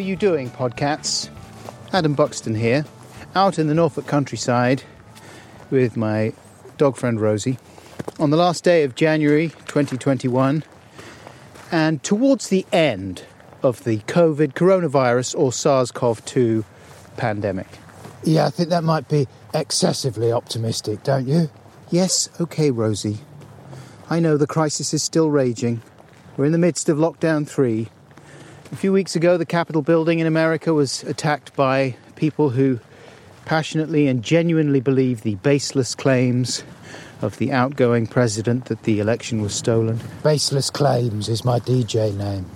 How you doing, podcats? Adam Buxton here, out in the Norfolk countryside with my dog friend Rosie on the last day of January 2021 and towards the end of the COVID coronavirus or SARS CoV 2 pandemic. Yeah, I think that might be excessively optimistic, don't you? Yes, okay, Rosie. I know the crisis is still raging. We're in the midst of lockdown three. A few weeks ago, the Capitol building in America was attacked by people who passionately and genuinely believe the baseless claims of the outgoing president that the election was stolen. Baseless Claims is my DJ name.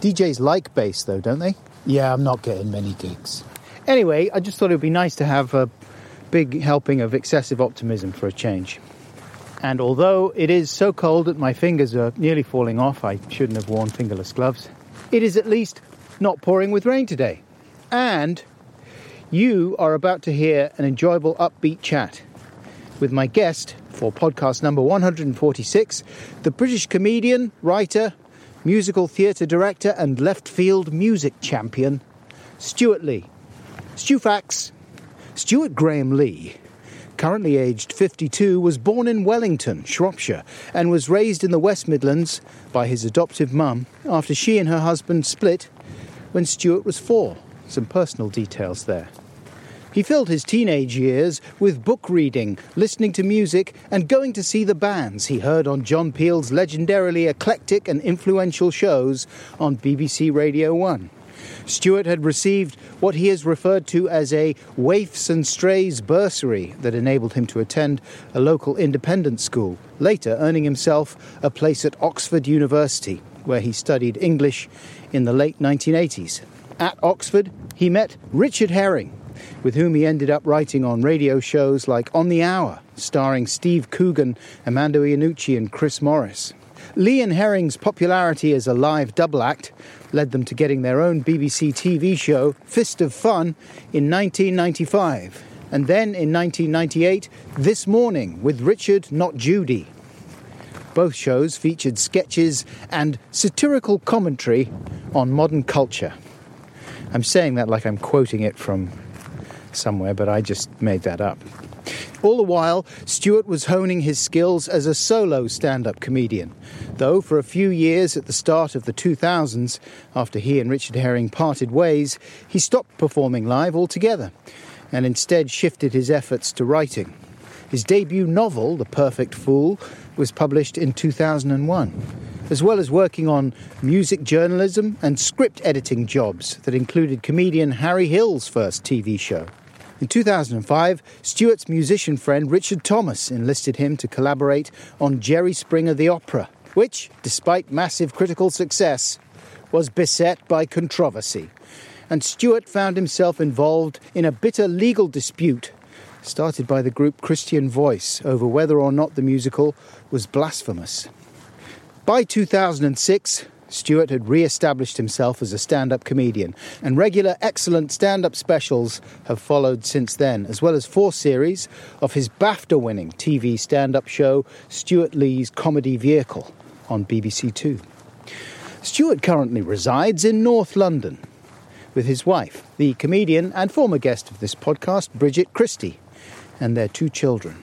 DJs like bass, though, don't they? Yeah, I'm not getting many gigs. Anyway, I just thought it would be nice to have a big helping of excessive optimism for a change. And although it is so cold that my fingers are nearly falling off, I shouldn't have worn fingerless gloves, it is at least not pouring with rain today. And you are about to hear an enjoyable, upbeat chat with my guest for podcast number 146, the British comedian, writer, musical theatre director, and left field music champion, Stewart Lee. Stu Facts. Stewart Graham Lee, currently aged 52, was born in Wellington, Shropshire, and was raised in the West Midlands by his adoptive mum after she and her husband split when Stewart was four. Some personal details there. He filled his teenage years with book reading, listening to music, and going to see the bands he heard on John Peel's legendarily eclectic and influential shows on BBC Radio 1. Stewart had received what he has referred to as a waifs and strays bursary that enabled him to attend a local independent school, later earning himself a place at Oxford University, where he studied English in the late 1980s. At Oxford, he met Richard Herring, with whom he ended up writing on radio shows like On the Hour, starring Steve Coogan, Armando Iannucci, and Chris Morris. Lee and Herring's popularity as a live double act led them to getting their own BBC TV show, Fist of Fun, in 1995. And then in 1998, This Morning with Richard Not Judy. Both shows featured sketches and satirical commentary on modern culture. I'm saying that like I'm quoting it from somewhere, but I just made that up. All the while, Stewart was honing his skills as a solo stand up comedian, though for a few years at the start of the 2000s, after he and Richard Herring parted ways, he stopped performing live altogether and instead shifted his efforts to writing. His debut novel, The Perfect Fool, was published in 2001, as well as working on music journalism and script editing jobs that included comedian Harry Hill's first TV show. In 2005, Stewart's musician friend Richard Thomas enlisted him to collaborate on Jerry Springer the Opera, which, despite massive critical success, was beset by controversy. And Stewart found himself involved in a bitter legal dispute started by the group Christian Voice over whether or not the musical was blasphemous. By 2006, Stewart had re established himself as a stand up comedian, and regular excellent stand up specials have followed since then, as well as four series of his BAFTA winning TV stand up show, Stewart Lee's Comedy Vehicle, on BBC Two. Stewart currently resides in North London with his wife, the comedian and former guest of this podcast, Bridget Christie, and their two children.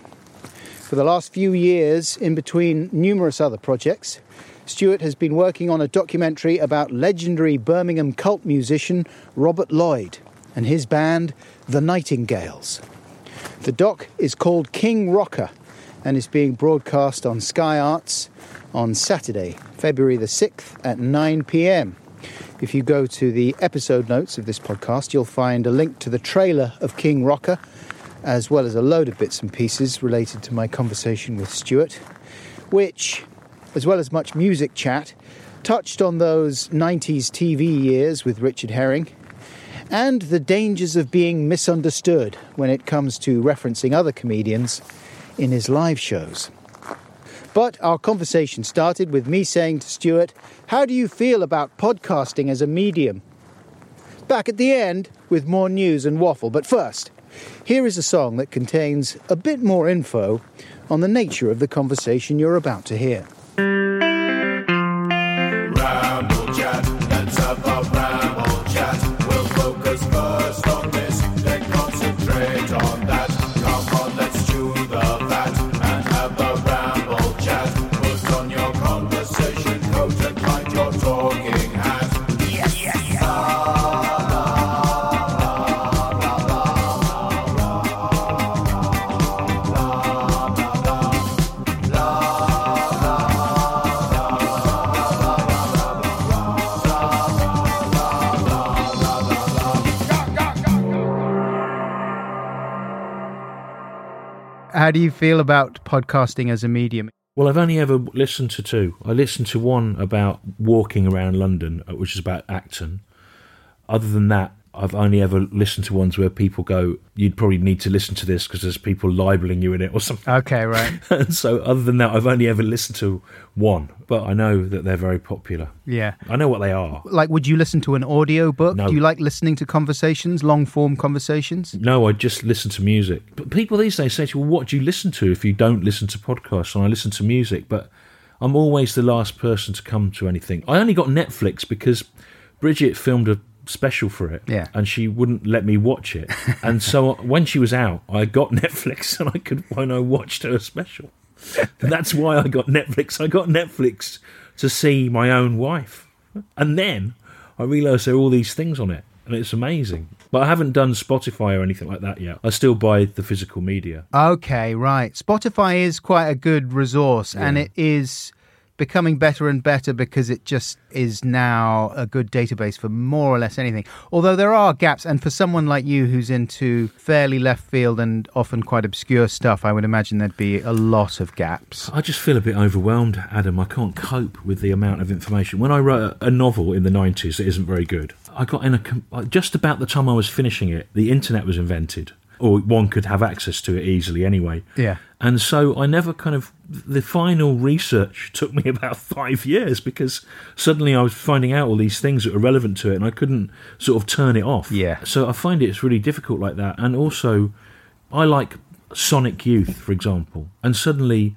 For the last few years, in between numerous other projects, Stewart has been working on a documentary about legendary Birmingham cult musician Robert Lloyd and his band, The Nightingales. The doc is called King Rocker and is being broadcast on Sky Arts on Saturday, February the 6th at 9 pm. If you go to the episode notes of this podcast, you'll find a link to the trailer of King Rocker, as well as a load of bits and pieces related to my conversation with Stewart, which as well as much music chat, touched on those 90s TV years with Richard Herring and the dangers of being misunderstood when it comes to referencing other comedians in his live shows. But our conversation started with me saying to Stewart, How do you feel about podcasting as a medium? Back at the end with more news and waffle. But first, here is a song that contains a bit more info on the nature of the conversation you're about to hear. Ramble How do you feel about podcasting as a medium? Well, I've only ever listened to two. I listened to one about walking around London, uh, which is about Acton. Other than that, I've only ever listened to ones where people go, "You'd probably need to listen to this because there's people libeling you in it or something." Okay, right. and so, other than that, I've only ever listened to one. But I know that they're very popular. Yeah. I know what they are. Like, would you listen to an audio book? No. Do you like listening to conversations, long form conversations? No, I just listen to music. But people these days say to me, well, what do you listen to if you don't listen to podcasts? And I listen to music, but I'm always the last person to come to anything. I only got Netflix because Bridget filmed a special for it Yeah. and she wouldn't let me watch it. and so uh, when she was out, I got Netflix and I could when I watched her special. And that's why I got Netflix. I got Netflix to see my own wife. And then I realised there are all these things on it, and it's amazing. But I haven't done Spotify or anything like that yet. I still buy the physical media. Okay, right. Spotify is quite a good resource and it is becoming better and better because it just is now a good database for more or less anything. Although there are gaps, and for someone like you who's into fairly left field and often quite obscure stuff, I would imagine there'd be a lot of gaps. I just feel a bit overwhelmed, Adam. I can't cope with the amount of information. When I wrote a novel in the 90s that isn't very good, I got in a. Just about the time I was finishing it, the internet was invented. Or one could have access to it easily anyway. Yeah. And so I never kind of. The final research took me about five years because suddenly I was finding out all these things that were relevant to it and I couldn't sort of turn it off. Yeah. So I find it's really difficult like that. And also, I like Sonic Youth, for example. And suddenly,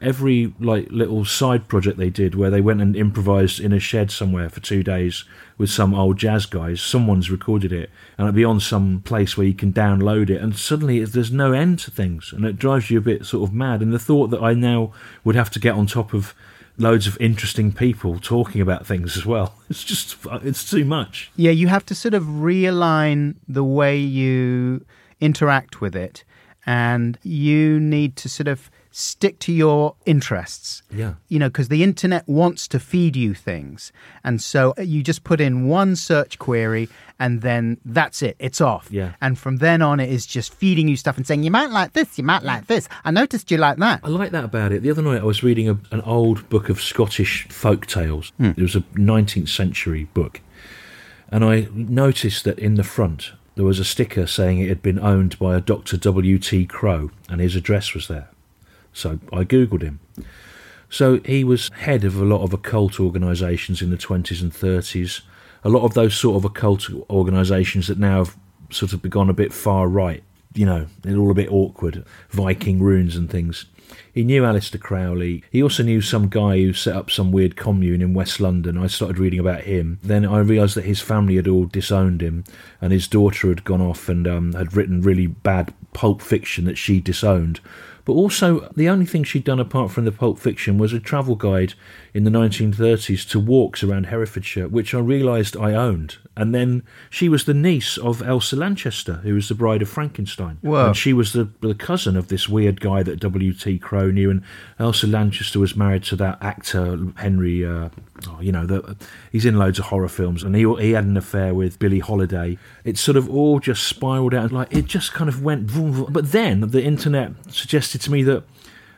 every like little side project they did where they went and improvised in a shed somewhere for two days with some old jazz guys someone's recorded it and it'll be on some place where you can download it and suddenly there's no end to things and it drives you a bit sort of mad and the thought that i now would have to get on top of loads of interesting people talking about things as well it's just it's too much. Yeah, you have to sort of realign the way you interact with it, and you need to sort of stick to your interests. Yeah. You know, because the internet wants to feed you things. And so uh, you just put in one search query and then that's it. It's off. Yeah. And from then on, it is just feeding you stuff and saying, you might like this, you might like this. I noticed you like that. I like that about it. The other night I was reading a, an old book of Scottish folk tales. Hmm. It was a 19th century book. And I noticed that in the front there was a sticker saying it had been owned by a Dr. W.T. Crow, and his address was there. So I Googled him. So he was head of a lot of occult organisations in the 20s and 30s. A lot of those sort of occult organisations that now have sort of gone a bit far right. You know, they're all a bit awkward. Viking runes and things. He knew Aleister Crowley. He also knew some guy who set up some weird commune in West London. I started reading about him. Then I realised that his family had all disowned him, and his daughter had gone off and um, had written really bad pulp fiction that she disowned. But also, the only thing she'd done apart from the Pulp Fiction was a travel guide in the 1930s to walks around Herefordshire, which I realised I owned. And then she was the niece of Elsa Lanchester, who was the bride of Frankenstein. Whoa. And she was the, the cousin of this weird guy that W.T. Crowe knew. And Elsa Lanchester was married to that actor, Henry. Uh, oh, you know, the, he's in loads of horror films, and he he had an affair with Billie Holiday. It sort of all just spiraled out, like it just kind of went. Vroom, vroom. But then the internet suggested to me that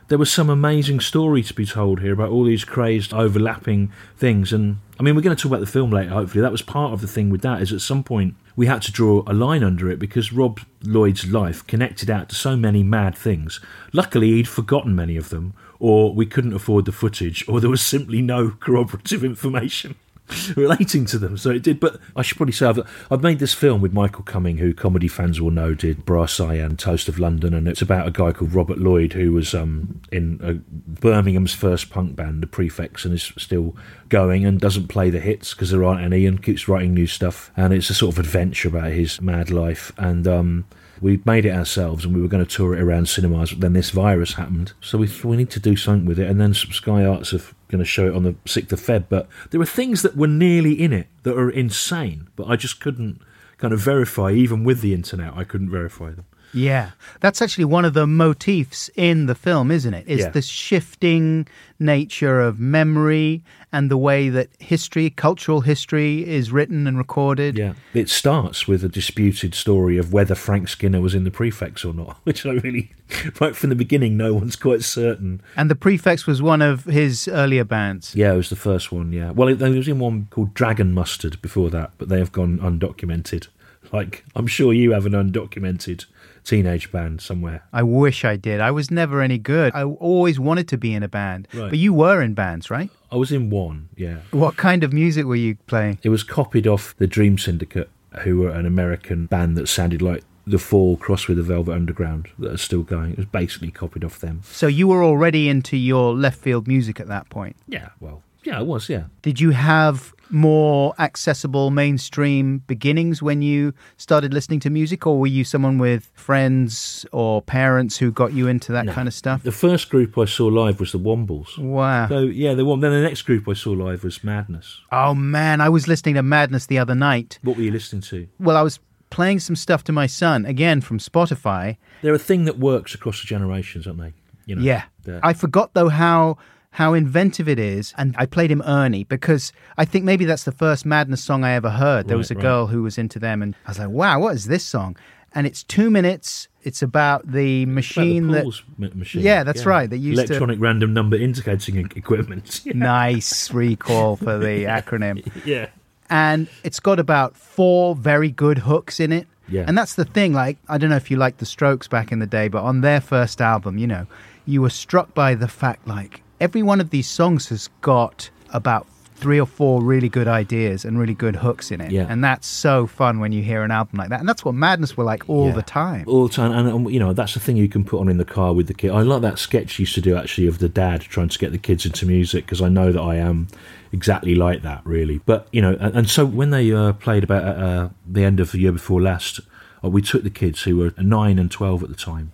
there was some amazing story to be told here about all these crazed overlapping things. And I mean, we're going to talk about the film later, hopefully. That was part of the thing with that, is at some point we had to draw a line under it because Rob Lloyd's life connected out to so many mad things. Luckily, he'd forgotten many of them, or we couldn't afford the footage, or there was simply no corroborative information. relating to them. So it did. But I should probably say I've, I've made this film with Michael Cumming, who comedy fans will know did Brass Eye and Toast of London, and it's about a guy called Robert Lloyd who was um, in Birmingham's first punk band, the Prefects, and is still going and doesn't play the hits because there aren't any, and keeps writing new stuff. And it's a sort of adventure about his mad life and. Um, we made it ourselves and we were going to tour it around cinemas but then this virus happened so we we need to do something with it and then some sky arts have going to show it on the 6th of feb but there were things that were nearly in it that are insane but i just couldn't kind of verify even with the internet i couldn't verify them Yeah, that's actually one of the motifs in the film, isn't it? it? Is Yeah. the shifting nature of memory and the way that history, cultural history, is written and recorded. yeah it starts with a disputed story of whether frank skinner was in the prefects or not which i really right from the beginning no one's quite certain And the Prefects was one of his earlier bands. Yeah, it was the first one. Yeah, well, it, there was in one called Dragon Mustard before that, but they have gone undocumented. Like I'm sure you have an undocumented teenage band somewhere. I wish I did. I was never any good. I always wanted to be in a band. Right. But you were in bands, right? I was in one. Yeah, What kind of music were you playing? it was copied off the Dream Syndicate, who were an American band that sounded like the Fall crossed with the Velvet Underground that are still going. It was basically copied off them. So you were already into your left field music at that point. Yeah, well, yeah, it was. Yeah, Did you have more accessible mainstream beginnings when you started listening to music, or were you someone with friends or parents who got you into that No. kind of stuff? the first group I saw live was the Wombles. Wow. So yeah, the one. Then the next group I saw live was Madness. Oh man, I was listening to Madness the other night. What were you listening to? Well, I was playing some stuff to my son, again from Spotify. They're a thing that works across the generations, aren't they? You know, Yeah. I forgot though how how inventive it is and I played him Ernie because I think maybe that's the first Madness song I ever heard. There Right, was a right. girl who was into them and I was like, "Wow, what is this song?" And it's 2 minutes. It's about the About the machine that machine. Yeah, that's right, they used to- electronic random number indicating equipment. Yeah. nice recall for the acronym. yeah. and it's got about four very good hooks in it. Yeah. And that's the thing. Like, I don't know if you liked the Strokes back in the day, but on their first album, you know, you were struck by the fact like every one of these songs has got about three or four really good ideas and really good hooks in it. Yeah. And that's so fun when you hear an album like that. And that's what Madness were like all Yeah. the time. All the time, and um, you know that's the thing you can put on in the car with the kid. I like that sketch you used to do actually of the dad trying to get the kids into music because I know that I am exactly like that really. But you know, and, and so when they uh, played about uh, uh, the end of the year before last, uh, we took the kids who were nine and twelve at the time.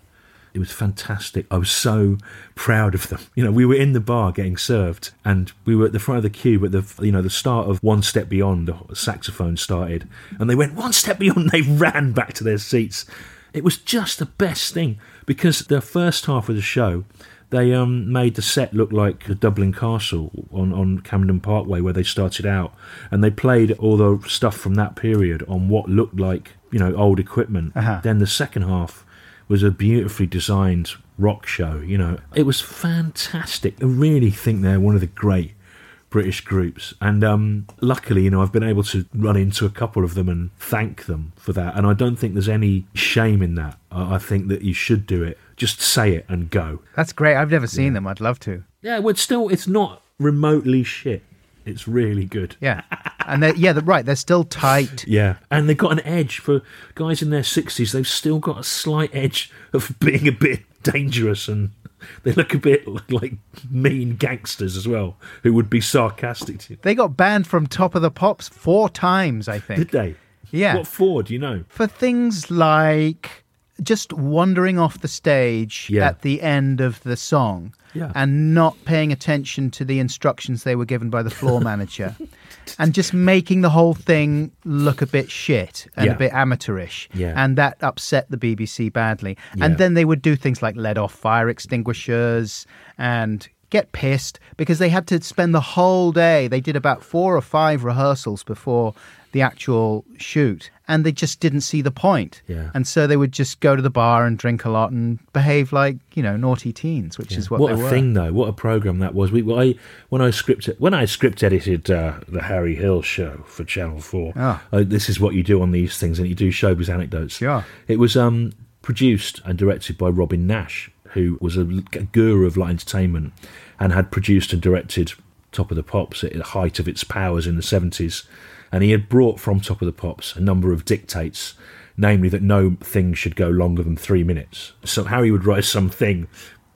It was fantastic. I was so proud of them. You know, we were in the bar getting served, and we were at the front of the queue. But the you know the start of One Step Beyond, the saxophone started, and they went one step beyond. They ran back to their seats. It was just the best thing because the first half of the show, they um, made the set look like the Dublin Castle on, on Camden Parkway where they started out, and they played all the stuff from that period on what looked like you know old equipment. Uh-huh. Then the second half was a beautifully designed rock show. You know, it was fantastic. I really think they're one of the great British groups, and um, luckily, you know, I've been able to run into a couple of them and thank them for that. And I don't think there's any shame in that. I, I think that you should do it. Just say it and go. That's great. I've never seen them. I'd love to. Yeah, well, it's still, it's not remotely shit. It's really good. Yeah. And they're, yeah, they're right. They're still tight. Yeah, and they've got an edge for guys in their sixties. They've still got a slight edge of being a bit dangerous, and they look a bit like mean gangsters as well, who would be sarcastic. To you. They got banned from Top of the Pops four times, I think. Did they? Yeah. What for? Do you know? for things like just wandering off the stage Yeah. at the end of the song Yeah. and not paying attention to the instructions they were given by the floor manager and just making the whole thing look a bit shit and Yeah. a bit amateurish Yeah. and that upset the BBC badly and then they would do things like let off fire extinguishers and get pissed because they had to spend the whole day. They did about four or five rehearsals before the actual shoot, and they just didn't see the point. Yeah. And so they would just go to the bar and drink a lot and behave like you know naughty teens, which is what, what a were. thing though what a program that was we I, when i script when i script edited uh, the harry hill show for channel 4 Ah. uh, this is what you do on these things and you do showbiz anecdotes Yeah. it was um produced and directed by robin nash who was a guru of light entertainment and had produced and directed top of the pops at the height of its powers in the 70s and he had brought from top of the pops a number of dictates namely that no thing should go longer than three minutes. So Harry would write something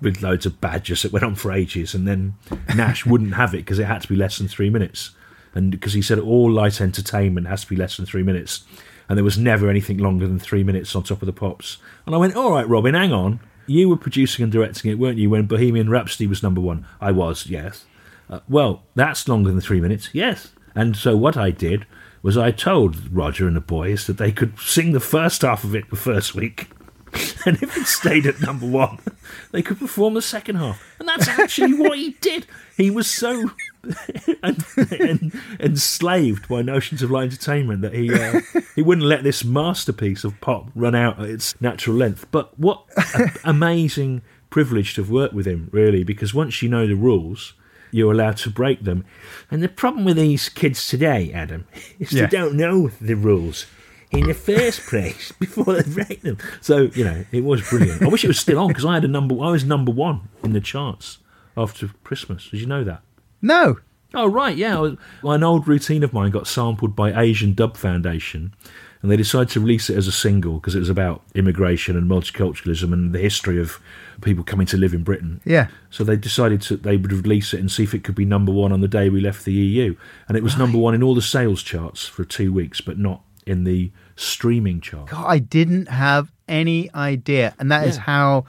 with loads of badgers that went on for ages, and then Nash wouldn't have it because it had to be less than three minutes, and because he said all light entertainment has to be less than three minutes, and there was never anything longer than three minutes on top of the pops. And I went, all right, Robin, hang on. You were producing and directing it, weren't you, when Bohemian Rhapsody was number one? I was, yes. Uh, well, that's longer than three minutes, yes. And so what I did was I told Roger and the boys that they could sing the first half of it the first week, and if it stayed at number one, they could perform the second half. And that's actually what he did. He was so en- en- enslaved by notions of light entertainment that he uh, he wouldn't let this masterpiece of pop run out at its natural length. But what a, amazing privilege to have worked with him, really, because once you know the rules, you're allowed to break them. And the problem with these kids today, Adam, is Yeah. they don't know the rules in the first place before they break them. So you know, it was brilliant. I wish it was still on because I had a number. I was number one in the charts after Christmas. Did you know that? No. Oh right, yeah. Was, well, an old routine of mine got sampled by Asian Dub Foundation, and they decided to release it as a single because it was about immigration and multiculturalism and the history of people coming to live in Britain. Yeah. So they decided to they would release it and see if it could be number one on the day we left the EU, and it was number one in all the sales charts for two weeks, but not in the streaming chart. God, I didn't have any idea, and that is Yeah. how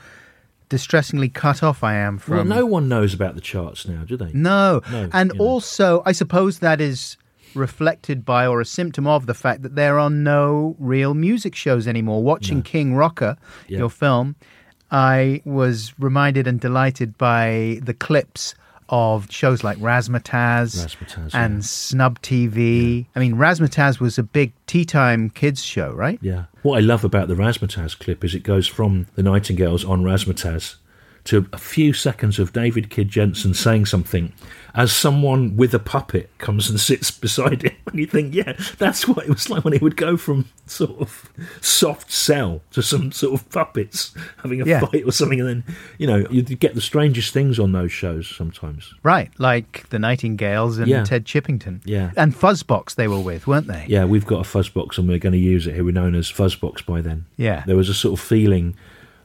distressingly cut off I am from. Well, no one knows about the charts now, do they? No. No, and you know. also, I suppose that is reflected by or a symptom of the fact that there are no real music shows anymore. Watching King Rocker, Yeah. your film, I was reminded and delighted by the clips of shows like Razzmatazz, Razzmatazz, and yeah. Snub TV. I mean, Razzmatazz was a big tea time kids show, right? Yeah. What I love about the Razzmatazz clip is it goes from the Nightingales on Razzmatazz to a few seconds of David Kid Jensen saying something as someone with a puppet comes and sits beside him. And you think, yeah, that's what it was like when it would go from sort of soft sell to some sort of puppets having a Yeah. fight or something. And then, you know, you get the strangest things on those shows sometimes. Right, like the Nightingales and Yeah. Ted Chippington. Yeah. And Fuzzbox they were with, weren't they? Yeah, we've got a fuzzbox and we're going to use it here. We're known as Fuzzbox by then. Yeah. There was a sort of feeling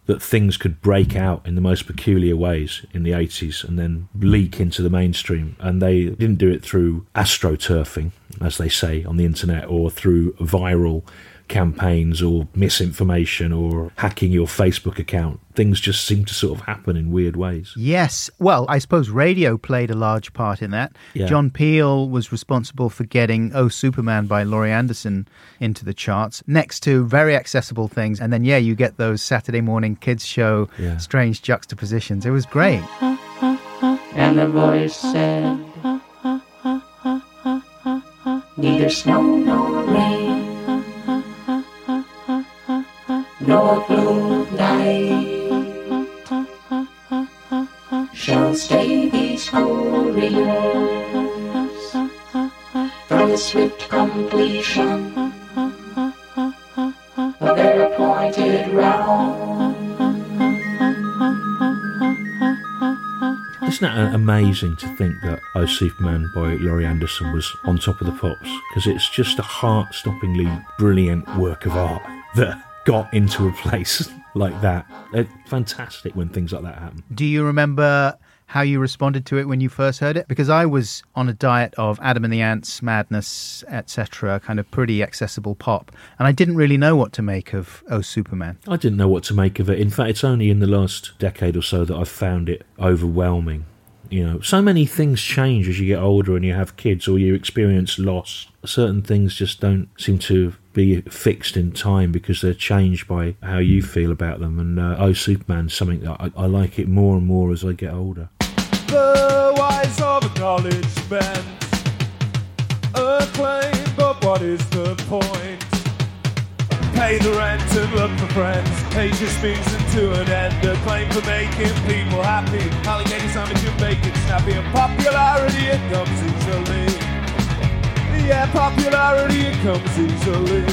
that things could break out in the most peculiar ways in the 80s and then leak into the mainstream. And they didn't do it through astroturfing, as they say on the internet, or through viral campaigns or misinformation or hacking your Facebook account. Things just seem to sort of happen in weird ways. Yes. Well, I suppose radio played a large part in that. Yeah. John Peel was responsible for getting Oh Superman by Laurie Anderson into the charts, next to very accessible things. And then, yeah, you get those Saturday morning kids show Yeah. strange juxtapositions. It was great. And the voice said, Neither snow nor rain, nor blue night shall stay these warriors from the swift completion of their appointed round. Isn't that amazing to think that Oh Superman by Laurie Anderson was on top of the pops? Because it's just a heart stoppingly brilliant work of art that got into a place like that. It's fantastic when things like that happen. Do you remember how you responded to it when you first heard it? Because I was on a diet of Adam and the Ants, Madness, etc., kind of pretty accessible pop, and I didn't really know what to make of Oh Superman. I didn't know what to make of it. In fact, it's only in the last decade or so that I've found it overwhelming. You know, so many things change as you get older and you have kids or you experience loss. Certain things just don't seem to be fixed in time because they're changed by how you feel about them. And uh, Oh Superman's something that I, I like it more and more as I get older. The wise of acknowledgement. Acclaim, but what is the point? Pay the rent and look for friends. Age just moves into an end. A claim for making people happy. Alligator sandwich and bacon snappy. And popularity, it comes easily. Yeah, popularity, it comes easily.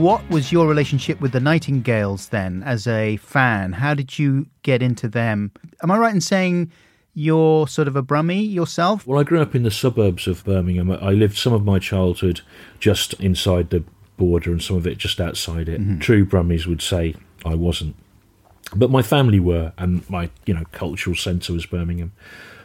What was your relationship with the Nightingales then as a fan? How did you get into them? Am I right in saying you're sort of a Brummie yourself? Well, I grew up in the suburbs of Birmingham. I lived some of my childhood just inside the border and some of it just outside it. Mm-hmm. True Brummies would say I wasn't. But my family were, and my you know cultural centre was Birmingham,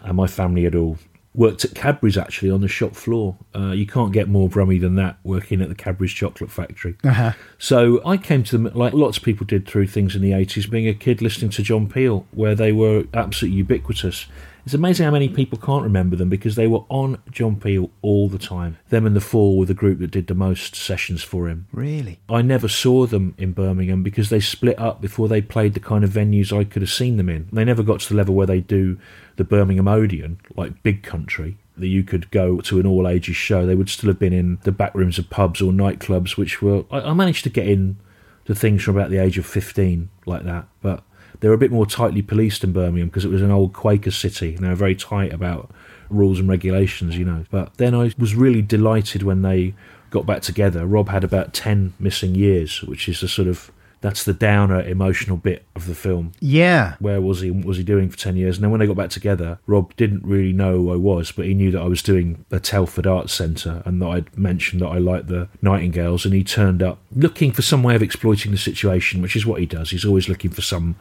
and my family had all worked at Cadbury's actually on the shop floor. Uh, you can't get more brummy than that working at the Cadbury's chocolate factory. Uh-huh. So I came to them like lots of people did through things in the 80s, being a kid listening to John Peel, where they were absolutely ubiquitous. It's amazing how many people can't remember them because they were on John Peel all the time. Them and the Fall were the group that did the most sessions for him. Really? I never saw them in Birmingham because they split up before they played the kind of venues I could have seen them in. They never got to the level where they do the Birmingham Odeon, like big country, that you could go to an all ages show. They would still have been in the back rooms of pubs or nightclubs, which were. I, I managed to get in to things from about the age of 15, like that, but they were a bit more tightly policed in Birmingham because it was an old Quaker city and they were very tight about rules and regulations, you know. But then I was really delighted when they got back together. Rob had about 10 missing years, which is the sort of that's the downer emotional bit of the film. Yeah. Where was he? What was he doing for 10 years? And then when they got back together, Rob didn't really know who I was, but he knew that I was doing a Telford Arts Centre and that I'd mentioned that I liked the Nightingales. And he turned up looking for some way of exploiting the situation, which is what he does. He's always looking for some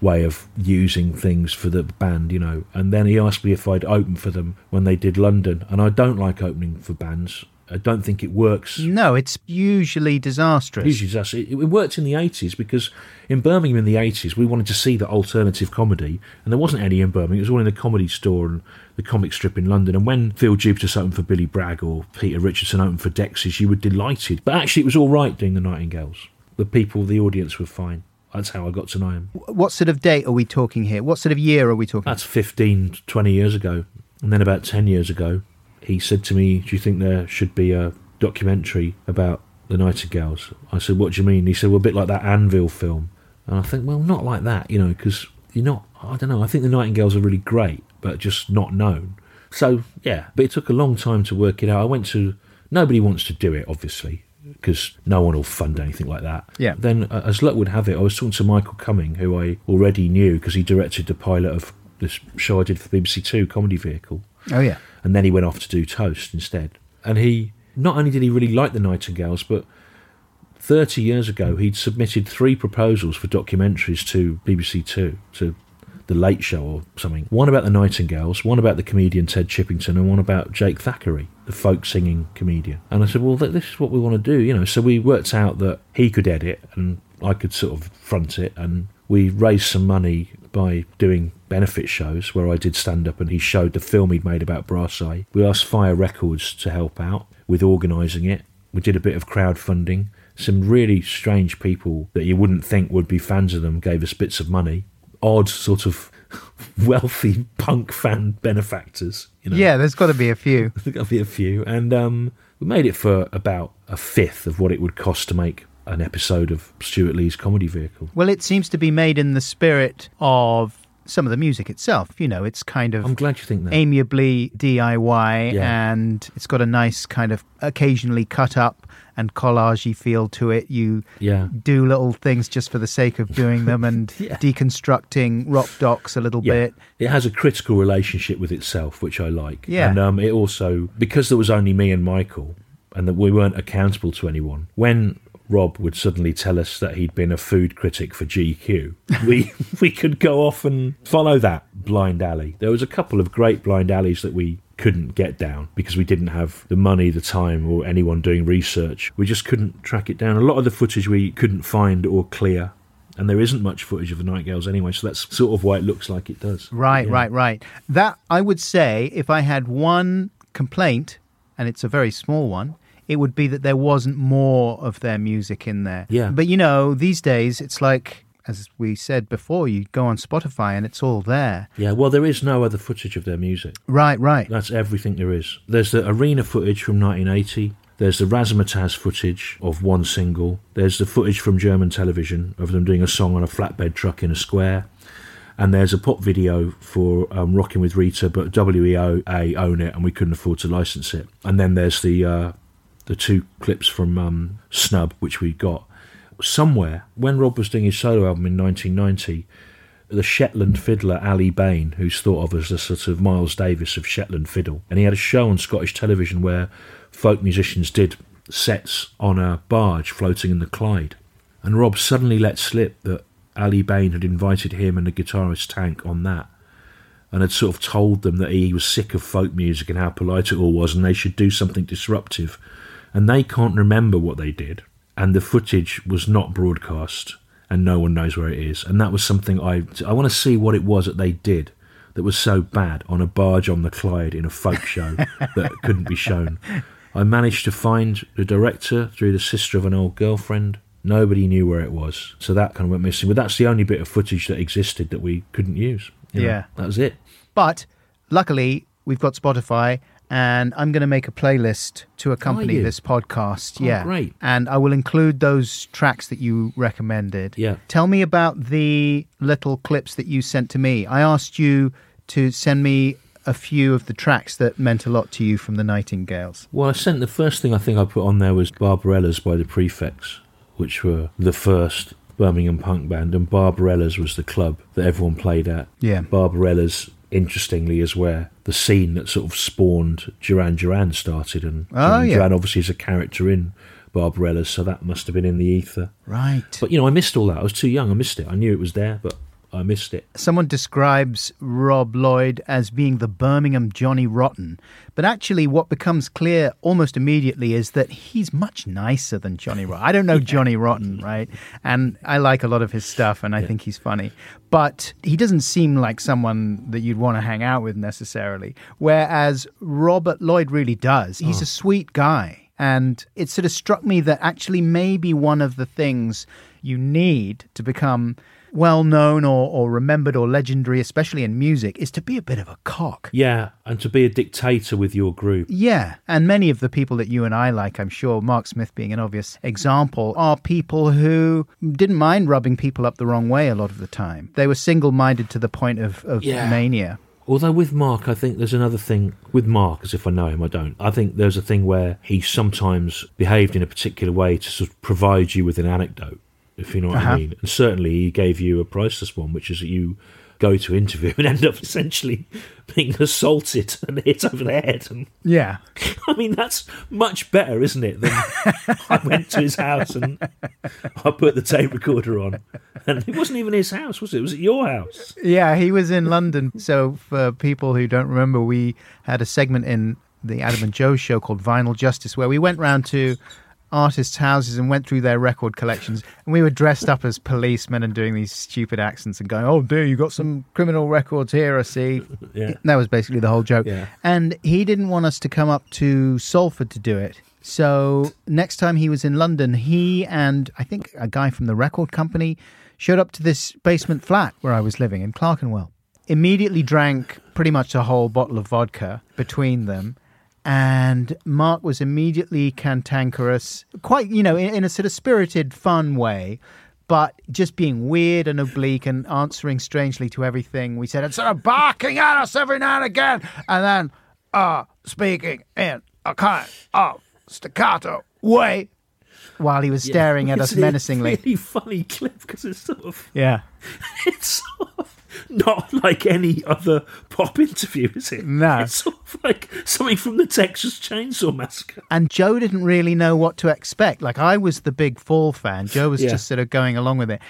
way of using things for the band, you know. And then he asked me if I'd open for them when they did London. And I don't like opening for bands. I don't think it works No, it's usually disastrous. Usually that's it, it worked in the 80s because in Birmingham in the 80s we wanted to see the alternative comedy and there wasn't any in Birmingham it was all in the comedy store and the comic strip in London and when Phil Jupitus opened for Billy Bragg or Peter Richardson opened for Dexys you were delighted but actually it was all right doing the Nightingales the people the audience were fine that's how I got to know him What sort of date are we talking here? What sort of year are we talking? that's 15 20 years ago and then about 10 years ago he said to me do you think there should be a documentary about the Nightingales. I said, "What do you mean?" He said, "Well, a bit like that Anvil film." And I think, well, not like that, you know, because you're not. I don't know. I think the Nightingales are really great, but just not known. So yeah, but it took a long time to work it out. I went to. Nobody wants to do it, obviously, because no one will fund anything like that. Yeah. Then, uh, as luck would have it, I was talking to Michael Cumming, who I already knew because he directed the pilot of this show I did for BBC Two, Comedy Vehicle Oh yeah. and then he went off to do Toast instead. And he not only did he really like the Nightingales, but 30 years ago he'd submitted three proposals for documentaries to BBC Two, to the Late Show or something. One about the Nightingales, one about the comedian Ted Chippington, and one about Jake Thackray, the folk singing comedian. And I said, well, th- this is what we want to do, you know. So we worked out that he could edit and I could sort of front it, and we raised some money by doing benefit shows where I did stand up and he showed the film he'd made about Brassai. We asked Fire Records to help out with organising it. We did a bit of crowdfunding. Some really strange people that you wouldn't think would be fans of them gave us bits of money. Odd sort of wealthy punk fan benefactors. You know? Yeah, there's got to be a few. There's got to be a few. And um, we made it for about a fifth of what it would cost to make an episode of Stewart Lee's comedy vehicle. Well, it seems to be made in the spirit of some of the music itself. You know, it's kind of I'm glad you think that. amiably DIY Yeah. and it's got a nice kind of occasionally cut up and collagey feel to it. You Yeah. do little things just for the sake of doing them and Yeah. deconstructing rock docs a little Yeah. bit. It has a critical relationship with itself, which I like. Yeah. And um, it also, because there was only me and Michael, and that we weren't accountable to anyone, when Rob would suddenly tell us that he'd been a food critic for GQ, we, we could go off and follow that blind alley. There was a couple of great blind alleys that we couldn't get down because we didn't have the money, the time, or anyone doing research. We just couldn't track it down. A lot of the footage we couldn't find or clear. And there isn't much footage of the Nightingales anyway, so that's sort of why it looks like it does. Right, Yeah. right, right. That I would say, if I had one complaint, and it's a very small one, it would be that there wasn't more of their music in there. Yeah. But you know, these days it's like as we said before, you go on Spotify and it's all there. Yeah, well, there is no other footage of their music. Right, right. That's everything there is. There's the arena footage from 1980. There's the Razzmatazz footage of one single. There's the footage from German television of them doing a song on a flatbed truck in a square. And there's a pop video for um, Rocking with Rita, but WEA own it, and we couldn't afford to license it. And then there's the uh, the two clips from um, Snub, which we got somewhere when Rob was doing his solo album in 1990. The Shetland fiddler Aly Bain, who's thought of as the sort of Miles Davis of Shetland fiddle, and he had a show on Scottish television where folk musicians did sets on a barge floating in the Clyde. And Rob suddenly let slip that Aly Bain had invited him and the guitarist Tank on that and had sort of told them that he was sick of folk music and how polite it all was and they should do something disruptive. And they can't remember what they did. And the footage was not broadcast and no one knows where it is. And that was something I I want to see what it was that they did that was so bad on a barge on the Clyde in a folk show that couldn't be shown. I managed to find the director through the sister of an old girlfriend. Nobody knew where it was, so that kind of went missing. But that's the only bit of footage that existed that we couldn't use. You know, Yeah. that was it. But luckily, we've got Spotify, and I'm going to make a playlist to accompany this podcast. Oh, yeah, great. And I will include those tracks that you recommended. Yeah. Tell me about the little clips that you sent to me. I asked you to send me a few of the tracks that meant a lot to you from the Nightingales. Well, I sent the first thing I think I put on there was Barbarellas by the Prefects, which were the first Birmingham punk band, and Barbarellas was the club that everyone played at. Yeah. Barbarellas, interestingly, is where the scene that sort of spawned Duran Duran started, and ah, Oh, Duran yeah. Duran obviously is a character in Barbarellas, so that must have been in the ether. Right. But you know, I missed all that. I was too young. I missed it. I knew it was there, but I missed it. Someone describes Rob Lloyd as being the Birmingham Johnny Rotten, but actually, what becomes clear almost immediately is that he's much nicer than Johnny Rotten. I don't know Johnny Rotten, right? And I like a lot of his stuff, and I think he's funny, but he doesn't seem like someone that you'd want to hang out with necessarily. Whereas Robert Lloyd really does. He's a oh. sweet guy. And it sort of struck me that actually maybe one of the things you need to become well known or, or remembered or legendary, especially in music, is to be a bit of a cock. Yeah, and to be a dictator with your group. Yeah, and many of the people that you and I like, I'm sure, Mark Smith being an obvious example, are people who didn't mind rubbing people up the wrong way a lot of the time. They were single minded to the point of, of Yeah. mania. Although with Mark, I think there's another thing with Mark, as if I know him, I don't. I think there's a thing where he sometimes behaved in a particular way to sort of provide you with an anecdote, if you know what Uh-huh. I mean. And certainly he gave you a priceless one, which is that you go to interview and end up essentially being assaulted and hit over the head. And Yeah. I mean, that's much better, isn't it? Than I went to his house and I put the tape recorder on, and it wasn't even his house, was it? Was it your house? Yeah, he was in London. So, for people who don't remember, we had a segment in the Adam and Joe show called Vinyl Justice where we went round to artists' houses and went through their record collections. And we were dressed up as policemen and doing these stupid accents and going, Oh, dear, you got some criminal records here, I see. Yeah. That was basically the whole joke. Yeah. And he didn't want us to come up to Salford to do it. So next time he was in London, he and I think a guy from the record company showed up to this basement flat where I was living in Clerkenwell. Immediately drank pretty much a whole bottle of vodka between them. And Mark was immediately cantankerous, quite, you know, in, in a sort of spirited, fun way, but just being weird and oblique and answering strangely to everything we said and sort of barking at us every now and again. And then, uh, speaking in a kind of staccato way while he was staring at us It's a menacingly. Really funny clip because it's sort of Yeah. it's sort of not like any other pop interview, is it? No. It's sort of like something from the Texas Chainsaw Massacre. And Joe didn't really know what to expect. Like I was the big Fall fan. Joe was Yeah. just sort of going along with it.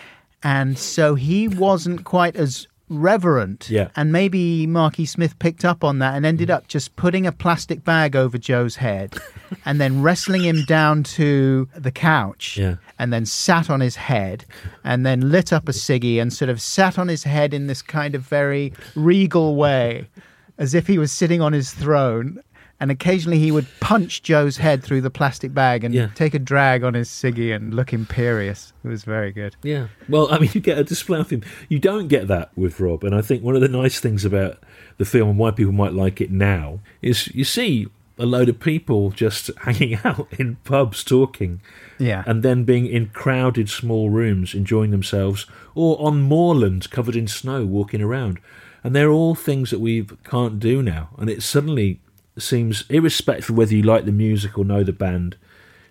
And so he wasn't quite as reverent. Yeah. And maybe Marky Smith picked up on that and ended up just putting a plastic bag over Joe's head and then wrestling him down to the couch. Yeah. And then sat on his head and then lit up a ciggy and sort of sat on his head in this kind of very regal way, as if he was sitting on his throne And occasionally he would punch Joe's head through the plastic bag and Yeah. take a drag on his ciggy and look imperious. It was very good. Yeah. Well, I mean, you get a display of him. You don't get that with Rob. And I think one of the nice things about the film and why people might like it now is you see a load of people just hanging out in pubs talking Yeah. and then being in crowded small rooms enjoying themselves or on moorland covered in snow walking around. And they're all things that we can't do now. And it suddenly seems, irrespective of whether you like the music or know the band,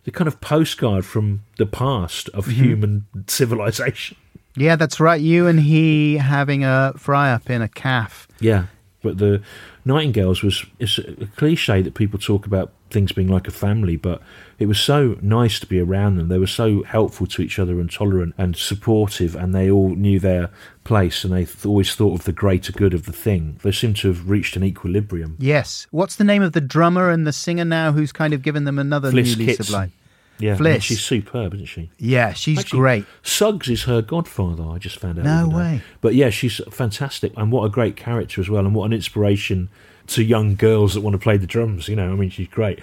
the kind of postcard from the past of mm-hmm. human civilization. yeah, that's right. You and he having a fry up in a calf. Yeah, but the Nightingales was it's a cliche that people talk about things being like a family, but it was so nice to be around them. They were so helpful to each other and tolerant and supportive, and they all knew their place and they th- always thought of the greater good of the thing. They seem to have reached an equilibrium. Yes. What's the name of the drummer and the singer now who's kind of given them another Fliss new lease of life? Yeah, Fliss. she's superb, isn't she? Yeah, she's Actually, great. Suggs is her godfather. I just found out. No the other day. way. But yeah, she's fantastic, and what a great character as well, and what an inspiration to young girls that want to play the drums. You know, I mean, she's great,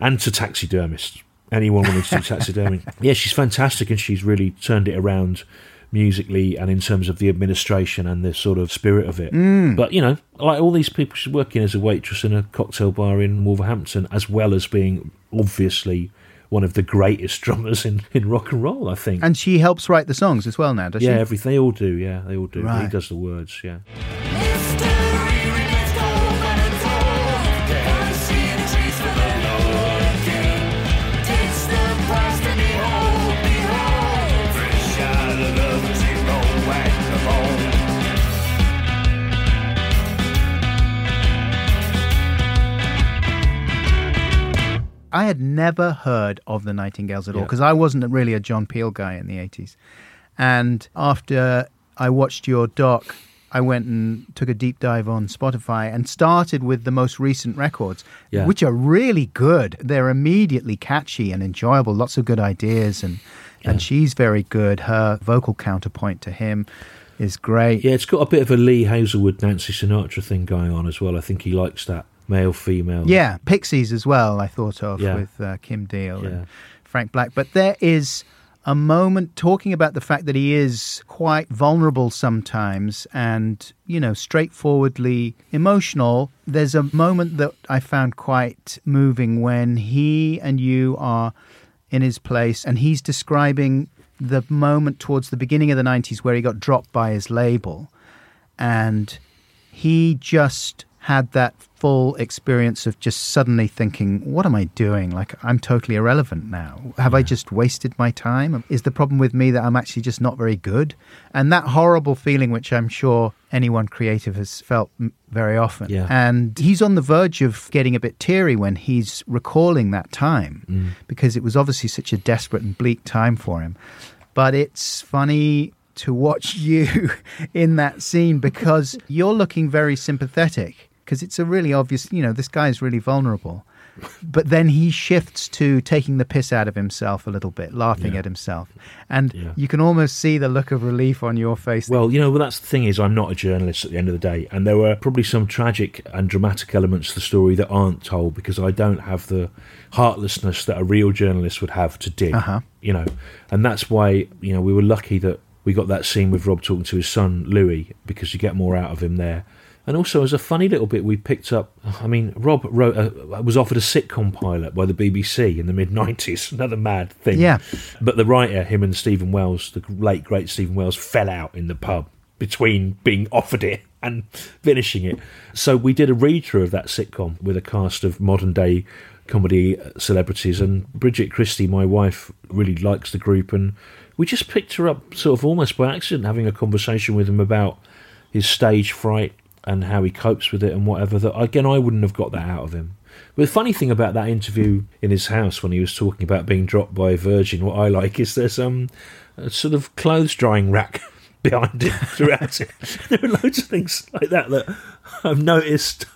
and to taxidermists. Anyone wanting to do taxidermy. Yeah, she's fantastic, and she's really turned it around musically and in terms of the administration and the sort of spirit of it. Mm. But you know, like all these people, she's working as a waitress in a cocktail bar in Wolverhampton, as well as being obviously one of the greatest drummers in, in rock and roll. I think. And she helps write the songs as well now, does yeah, she? everything they all do. Yeah, they all do. He does the words. Yeah. I had never heard of the Nightingales at all because I wasn't really a John Peel guy in the 80s. And after I watched your doc, I went and took a deep dive on Spotify and started with the most recent records, Yeah. which are really good. They're immediately catchy and enjoyable, lots of good ideas. And, and she's very good. Her vocal counterpoint to him is great. Yeah, it's got a bit of a Lee Hazlewood, Nancy Sinatra thing going on as well. I think he likes that male female. Yeah, Pixies as well. I thought of Yeah. with uh, Kim Deal Yeah. and Frank Black. But there is a moment talking about the fact that he is quite vulnerable sometimes and you know straightforwardly emotional. There's a moment that I found quite moving when he and you are in his place and he's describing the moment towards the beginning of the 90s where he got dropped by his label and he just had that full experience of just suddenly thinking, What am I doing? Like, I'm totally irrelevant now. Have I just wasted my time? Is the problem with me that I'm actually just not very good? And that horrible feeling, which I'm sure anyone creative has felt m- very often. Yeah. And he's on the verge of getting a bit teary when he's recalling that time mm. because it was obviously such a desperate and bleak time for him. But it's funny to watch you in that scene because you're looking very sympathetic because it's a really obvious, you know, this guy is really vulnerable. But then he shifts to taking the piss out of himself a little bit, laughing Yeah. at himself. And Yeah. you can almost see the look of relief on your face. Well, you know, well, that's the thing is, I'm not a journalist at the end of the day, and there were probably some tragic and dramatic elements to the story that aren't told because I don't have the heartlessness that a real journalist would have to dig. Uh-huh. You know, and that's why you know we were lucky that we got that scene with Rob talking to his son Louis because you get more out of him there. And also, as a funny little bit, we picked up. I mean, Rob wrote a, was offered a sitcom pilot by the BBC in the mid '90s. Another mad thing. Yeah. But the writer, him and Steven Wells, the late great Steven Wells, fell out in the pub between being offered it and finishing it. So we did a read through of that sitcom with a cast of modern day comedy uh, celebrities. And Bridget Christie, my wife, really likes the group. And we just picked her up sort of almost by accident, having a conversation with him about his stage fright and how he copes with it and whatever. That again, I wouldn't have got that out of him. But the funny thing about that interview in his house when he was talking about being dropped by Virgin, what I like is there's um, a sort of clothes drying rack behind it throughout it. There are loads of things like that that I've noticed.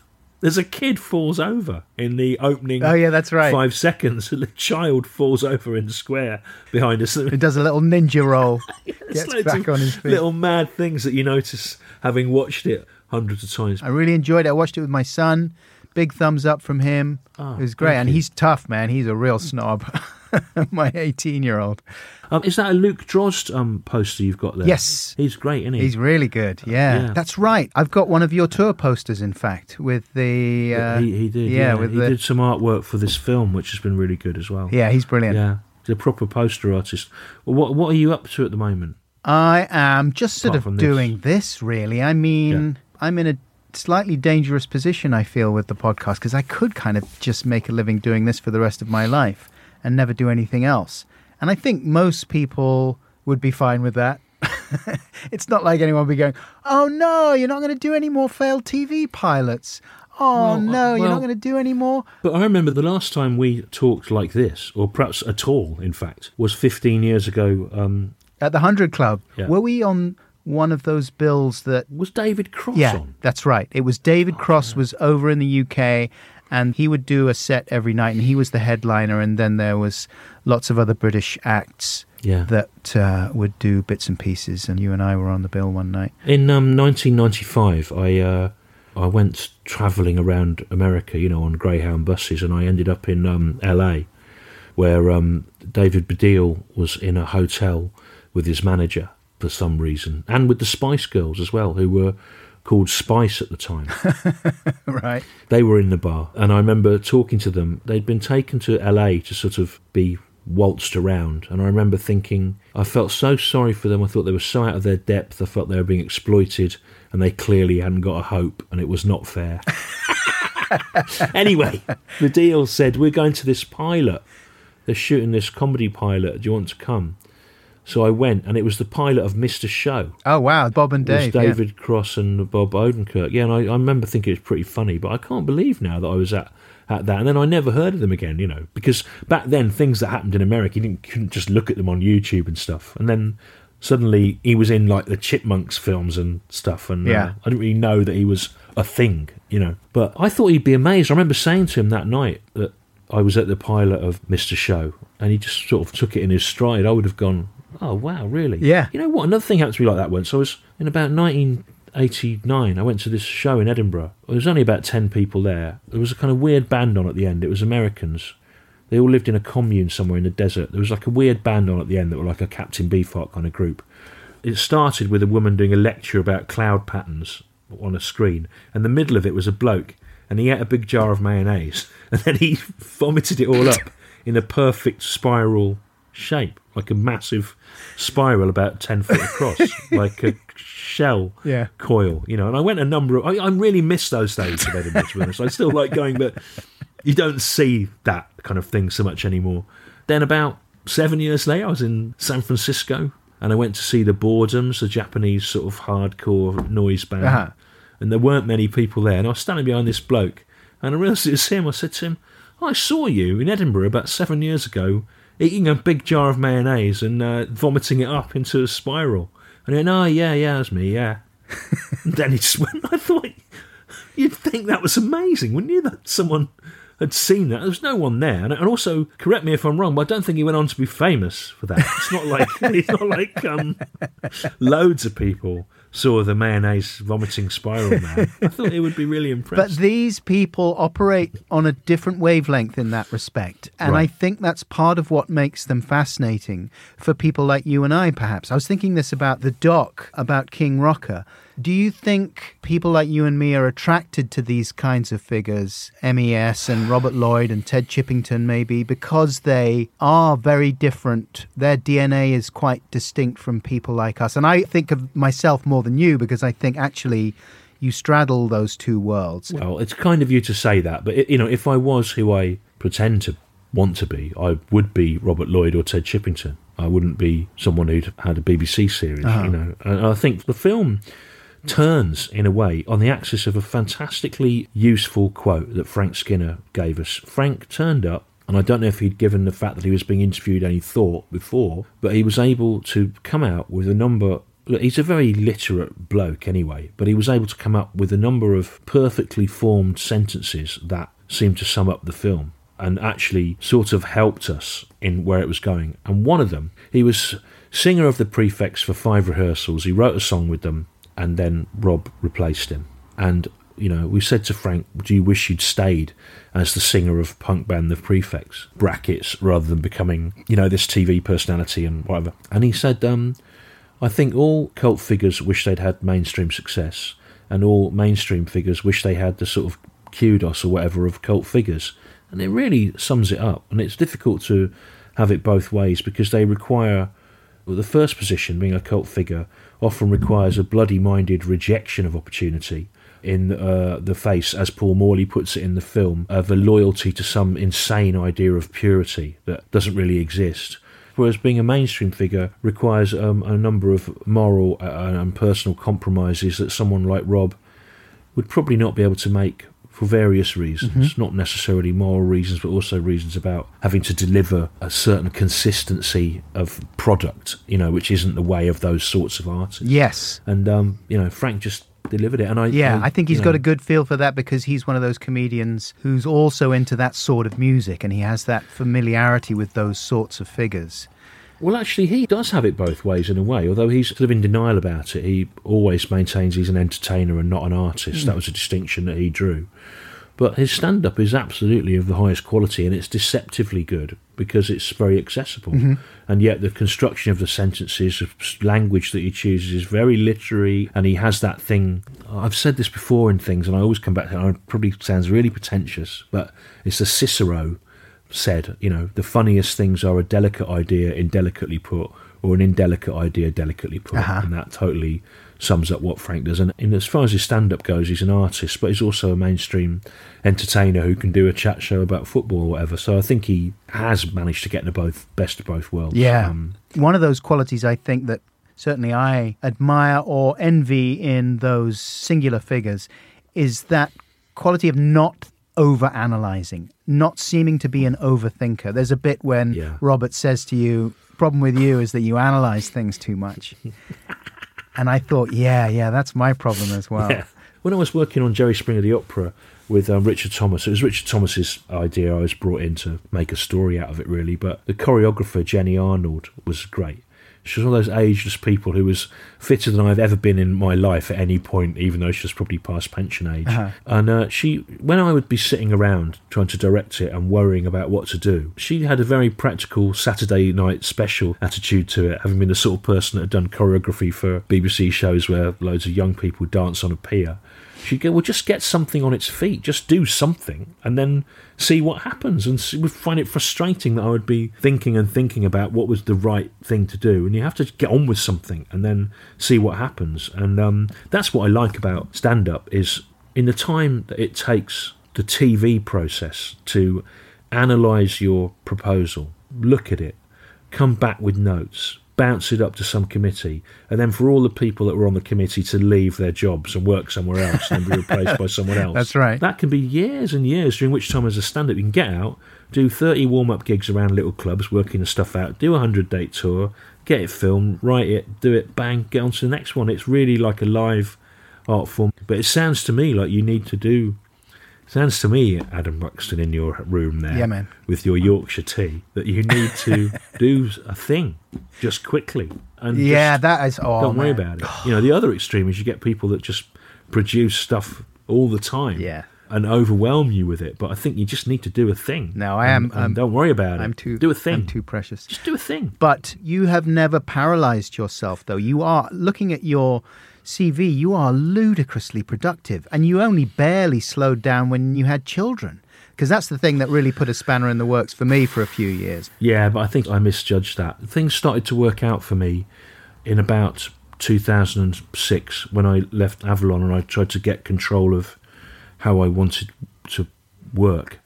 There's a kid falls over in the opening. Oh, yeah, that's right. Five seconds, and the child falls over in the square behind us. It does a little ninja roll, There's gets back on his feet. Little mad things that you notice having watched it hundreds of times. I really enjoyed it. I watched it with my son big thumbs up from him. Oh, it was great, and you. he's tough, man. He's a real snob. My 18 year old. Um, is that a Luke Drozd um, poster you've got there? Yes. He's great, isn't he? He's really good. Yeah, Yeah. that's right. I've got one of your tour posters, in fact, with the. Uh, he, he did. Yeah, Yeah, with he the. did some artwork for this film, which has been really good as well. Yeah, he's brilliant. yeah. He's a proper poster artist. Well, what What are you up to at the moment? I am just sort Apart of from this. doing this, really. I mean, I'm in a slightly dangerous position, I feel, with the podcast because I could kind of just make a living doing this for the rest of my life and never do anything else. And I think most people would be fine with that. it's not like anyone would be going, oh no, you're not going to do any more failed TV pilots. Oh Well, no, you're not going to do any more. But I remember the last time we talked like this, or perhaps at all, in fact, was 15 years ago. Um, At the 100 Club, Yeah. were we on one of those bills that was David Cross Yeah, on? that's right. It was David Cross was over in the UK, and he would do a set every night, and he was the headliner, and then there was lots of other British acts Yeah. that uh, would do bits and pieces, and you and I were on the bill one night. In um, 1995, I uh, I went travelling around America, you know, on Greyhound buses, and I ended up in um, LA, where um, David Baddiel was in a hotel with his manager for some reason, and with the Spice Girls as well, who were called Spice at the time. right. they were in the bar, and I remember talking to them. They'd been taken to LA to sort of be waltzed around, and I remember thinking, I felt so sorry for them. I thought they were so out of their depth. I felt they were being exploited, and they clearly hadn't got a hope, and it was not fair. anyway, Baddiel said, We're going to this pilot. They're shooting this comedy pilot. Do you want to come? So I went, and it was the pilot of Mr. Show Oh wow, Bob and was Dave. yeah. David Cross and Bob Odenkirk. Yeah, and I, I remember thinking it was pretty funny, but I can't believe now that I was at, at that. And then I never heard of them again, you know, because back then things that happened in America, you didn't, couldn't just look at them on YouTube and stuff. And then suddenly he was in like the Chipmunks films and stuff, and uh, Yeah. I didn't really know that he was a thing, you know. But I thought he'd be amazed. I remember saying to him that night that I was at the pilot of Mr. Show, and he just sort of took it in his stride. I would have gone, "Oh wow, really?" Yeah. You know what? Another thing happened to me like that once. I was in about 1989. I went to this show in Edinburgh. There was only about 10 people there. There was a kind of weird band on at the end. It was Americans. They all lived in a commune somewhere in the desert. There was like a weird band on at the end that were like a Captain Beefheart kind of group. It started with a woman doing a lecture about cloud patterns on a screen, and the middle of it was a bloke, and he ate a big jar of mayonnaise, and then he vomited it all up in a perfect spiral shape, like a massive spiral about 10 foot across, like a shell Yeah. coil, you know. And I went a number of, I, I really miss those days of Edinburgh, to be honest. I still like going, but you don't see that kind of thing so much anymore. Then about seven years later, I was in San Francisco and I went to see the Boredoms, the Japanese sort of hardcore noise band. Uh-huh. And there weren't many people there. And I was standing behind this bloke and I realised it was him. I said to him, I saw you in Edinburgh about seven years ago eating a big jar of mayonnaise and uh, vomiting it up into a spiral. And then, oh, yeah, yeah, that's me, yeah. and then he just went, I thought, you'd think that was amazing, wouldn't you, that someone had seen that? There was no one there. And and also, correct me if I'm wrong, but I don't think he went on to be famous for that. It's not like, it's not like um, loads of people saw the mayonnaise vomiting spiral man. I thought it would be really impressive. But these people operate on a different wavelength in that respect. And I think that's part of what makes them fascinating for people like you and I, perhaps. I was thinking this about the doc about King Rocker. Do you think people like you and me are attracted to these kinds of figures, MES and Robert Lloyd and Ted Chippington, maybe, because they are very different? Their DNA is quite distinct from people like us. And I think of myself more than you because I think actually you straddle those two worlds. Well, it's kind of you to say that, but you know, if I was who I pretend to want to be, I would be Robert Lloyd or Ted Chippington. I wouldn't be someone who'd had a BBC series, you uh-huh. know. And I think the film turns in a way on the axis of a fantastically useful quote that Frank Skinner gave us. Frank turned up and I don't know if he'd given the fact that he was being interviewed any thought before, but he was able to come out with a number. He's a very literate bloke anyway, but he was able to come up with a number of perfectly formed sentences that seemed to sum up the film and actually sort of helped us in where it was going. And one of them, he was singer of the Prefects for five rehearsals. He wrote a song with them, and then Rob replaced him. And you know, we said to Frank, "Do you wish you'd stayed as the singer of punk band The Prefects brackets rather than becoming, you know, this TV personality and whatever?" And he said, um, "I think all cult figures wish they'd had mainstream success, and all mainstream figures wish they had the sort of kudos or whatever of cult figures." And it really sums it up. And it's difficult to have it both ways because they require well, the first position, being a cult figure, often requires a bloody minded rejection of opportunity in uh, the face, as Paul Morley puts it in the film, of a loyalty to some insane idea of purity that doesn't really exist. Whereas being a mainstream figure requires um, a number of moral uh, and personal compromises that someone like Rob would probably not be able to make for various reasons, not necessarily moral reasons, but also reasons about having to deliver a certain consistency of product, you know, which isn't the way of those sorts of artists. Yes. And um, you know, Frank just delivered it, and I Yeah, I think he's he's got a good feel for that because he's one of those comedians who's also into that sort of music and he has that familiarity with those sorts of figures. Well, actually, he does have it both ways in a way. Although he's sort of in denial about it, he always maintains he's an entertainer and not an artist. That hmm. was a distinction that he drew. But his stand up is absolutely of the highest quality and it's deceptively good because it's very accessible. Mm-hmm. And yet, the construction of the sentences, of language that he chooses is very literary and he has that thing. I've said this before in things and I always come back to it. It probably sounds really pretentious, but it's a Cicero said, you know, the funniest things are a delicate idea indelicately put, or an indelicate idea delicately put, Uh-huh. and that totally sums up what Frank does. And in, as far as his stand-up goes, he's an artist, but he's also a mainstream entertainer who can do a chat show about football or whatever. So I think he has managed to get the both best of both worlds. Yeah. Um, One of those qualities I think that certainly I admire or envy in those singular figures is that quality of not over analyzing, not seeming to be an overthinker. There's a bit when Yeah. Robert says to you, problem with you is that you analyze things too much. and I thought, yeah, yeah, that's my problem as well. Yeah. When I was working on Jerry Springer the Opera with um, Richard Thomas, it was Richard Thomas's idea. I was brought in to make a story out of it, really. But the choreographer Jenny Arnold was great. She was one of those ageless people who was fitter than I've ever been in my life at any point, even though she was probably past pension age. Uh-huh. And uh, she, when I would be sitting around trying to direct it and worrying about what to do, she had a very practical Saturday night special attitude to it, having been the sort of person that had done choreography for BBC shows where loads of young people dance on a pier. She'd go, well, just get something on its feet, just do something, and then see what happens. And she would find it frustrating that I would be thinking and thinking about what was the right thing to do. And you have to get on with something and then see what happens. And um, that's what I like about stand up is in the time that it takes the TV process to analyze your proposal, look at it, come back with notes, bounce it up to some committee, and then for all the people that were on the committee to leave their jobs and work somewhere else and be replaced by someone else. That's right. That can be years and years, during which time, as a stand up, you can get out, do 30 warm up gigs around little clubs, working the stuff out, do a 100 date tour, get it filmed, write it, do it, bang, get on to the next one. It's really like a live art form. But it sounds to me like you need to do. Sounds to me, Adam Buxton, in your room there, Yeah, man. with your Yorkshire tea, that you need to do a thing just quickly. And Yeah, just that is. Oh, don't worry about it. You know, the other extreme is you get people that just produce stuff all the time, Yeah. and overwhelm you with it. But I think you just need to do a thing. No, I am- and I'm- don't worry about it. I'm too. do a thing. I'm too precious. Just do a thing. But you have never paralyzed yourself, though. You are looking at your CV, you are ludicrously productive, and you only barely slowed down when you had children. Because that's the thing that really put a spanner in the works for me for a few years. Yeah, but I think I misjudged that. Things started to work out for me in about 2006 when I left Avalon and I tried to get control of how I wanted to work.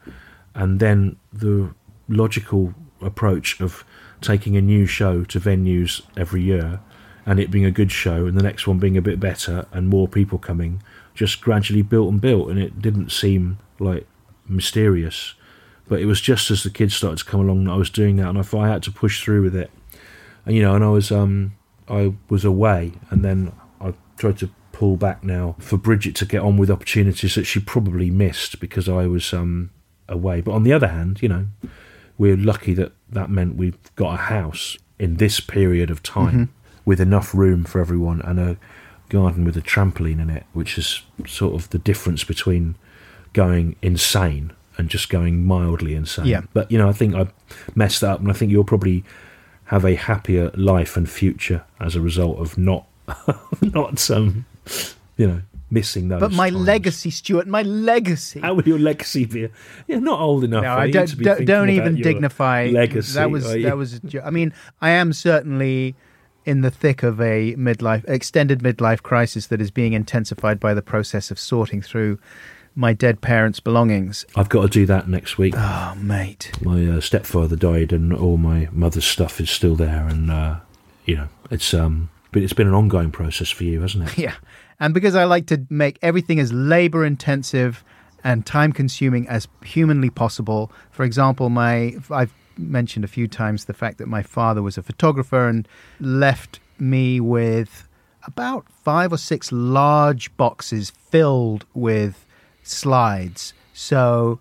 And then the logical approach of taking a new show to venues every year and it being a good show and the next one being a bit better and more people coming just gradually built and built and it didn't seem like mysterious. But it was just as the kids started to come along that I was doing that and I thought I had to push through with it. And you know and I was um I was away and then I tried to pull back now for Bridget to get on with opportunities that she probably missed because I was um away. But on the other hand you know we're lucky that that meant we've got a house in this period of time with enough room for everyone and a garden with a trampoline in it, which is sort of the difference between going insane and just going mildly insane. Yeah. But you know, I think I messed up, and I think you'll probably have a happier life and future as a result of not not some you know missing those. But my times. legacy, Stewart, my legacy. How will your legacy be? You're not old enough. no, I don't. to be Don't, don't even dignify legacy. That was that was. I mean, I am certainly in the thick of a midlife, extended midlife crisis that is being intensified by the process of sorting through my dead parents' belongings. I've got to do that next week. Oh, mate. my uh, stepfather died, and all my mother's stuff is still there, and uh, you know, it's um, but it's been an ongoing process for you, hasn't it? Yeah. And because I like to make everything as labor intensive and time consuming as humanly possible. For example, my I've mentioned a few times the fact that my father was a photographer and left me with about 5 or 6 large boxes filled with slides. So,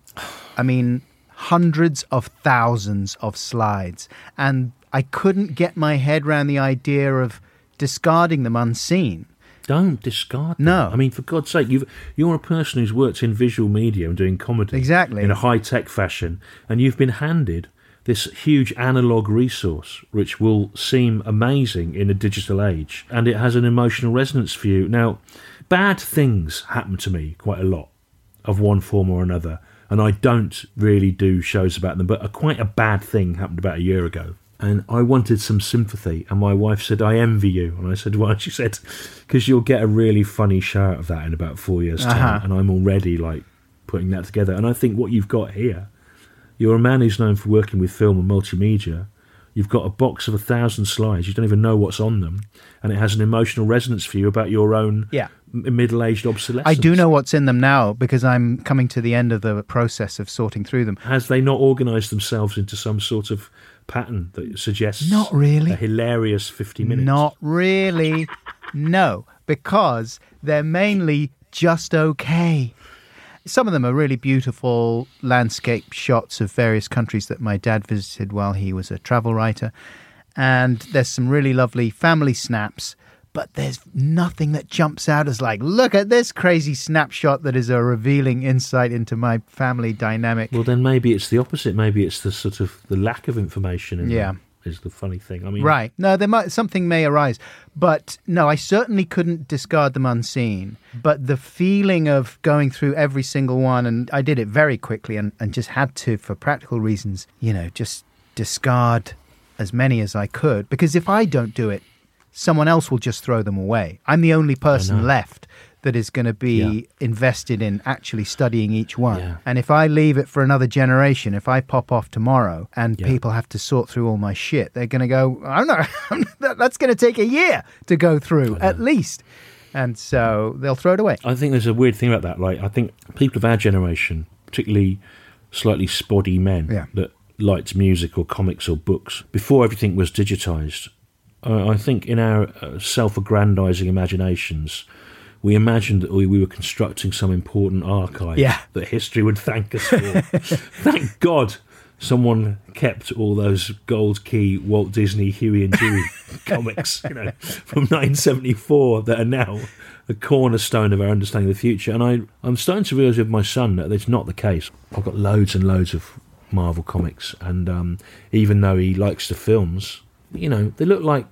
I mean, hundreds of thousands of slides. And I couldn't get my head around the idea of discarding them unseen. Don't discard. Them. No. I mean, for God's sake, you've, you're a person who's worked in visual media and doing comedy Exactly. in a high tech fashion, and you've been handed this huge analog resource, which will seem amazing in a digital age, and it has an emotional resonance for you. Now, bad things happen to me quite a lot, of one form or another, and I don't really do shows about them. But a, quite a bad thing happened about a year ago. And I wanted some sympathy, and my wife said, "I envy you." And I said, "Why?" She said, "Because you'll get a really funny show out of that in about four years' time." Uh-huh. And I'm already like putting that together. And I think what you've got here, you're a man who's known for working with film and multimedia. You've got a box of a thousand slides. You don't even know what's on them, and it has an emotional resonance for you about your own Yeah. middle-aged obsolescence. I do know what's in them now because I'm coming to the end of the process of sorting through them. Has they not organised themselves into some sort of pattern that suggests Not really. a hilarious fifty minutes? Not really. no, because they're mainly just okay. Some of them are really beautiful landscape shots of various countries that my dad visited while he was a travel writer. And there's some really lovely family snaps, but there's nothing that jumps out as like, look at this crazy snapshot that is a revealing insight into my family dynamic. Well, then maybe it's the opposite. Maybe it's the sort of the lack of information. In Yeah. them is the funny thing. I mean, Right. No, there might something may arise, but no, I certainly couldn't discard them unseen. But the feeling of going through every single one, and I did it very quickly, and, and just had to, for practical reasons, you know, just discard as many as I could. Because if I don't do it, someone else will just throw them away. I'm the only person left that is going to be Yeah. invested in actually studying each one. Yeah. And if I leave it for another generation, if I pop off tomorrow and Yeah. people have to sort through all my shit, they're going to go, I'm not, that- that's going to take a year to go through at least. And so they'll throw it away. I think there's a weird thing about that. Like, I think people of our generation, particularly slightly spotty men that liked music or comics or books, before everything was digitized, I think in our uh, self-aggrandizing imaginations, we imagined that we, we were constructing some important archive Yeah. that history would thank us for. thank God someone kept all those Gold Key Walt Disney Huey and Dewey comics, you know, from 1974 that are now the cornerstone of our understanding of the future. And I, I'm starting to realise with my son that it's not the case. I've got loads and loads of Marvel comics, and um, even though he likes the films, you know, they look like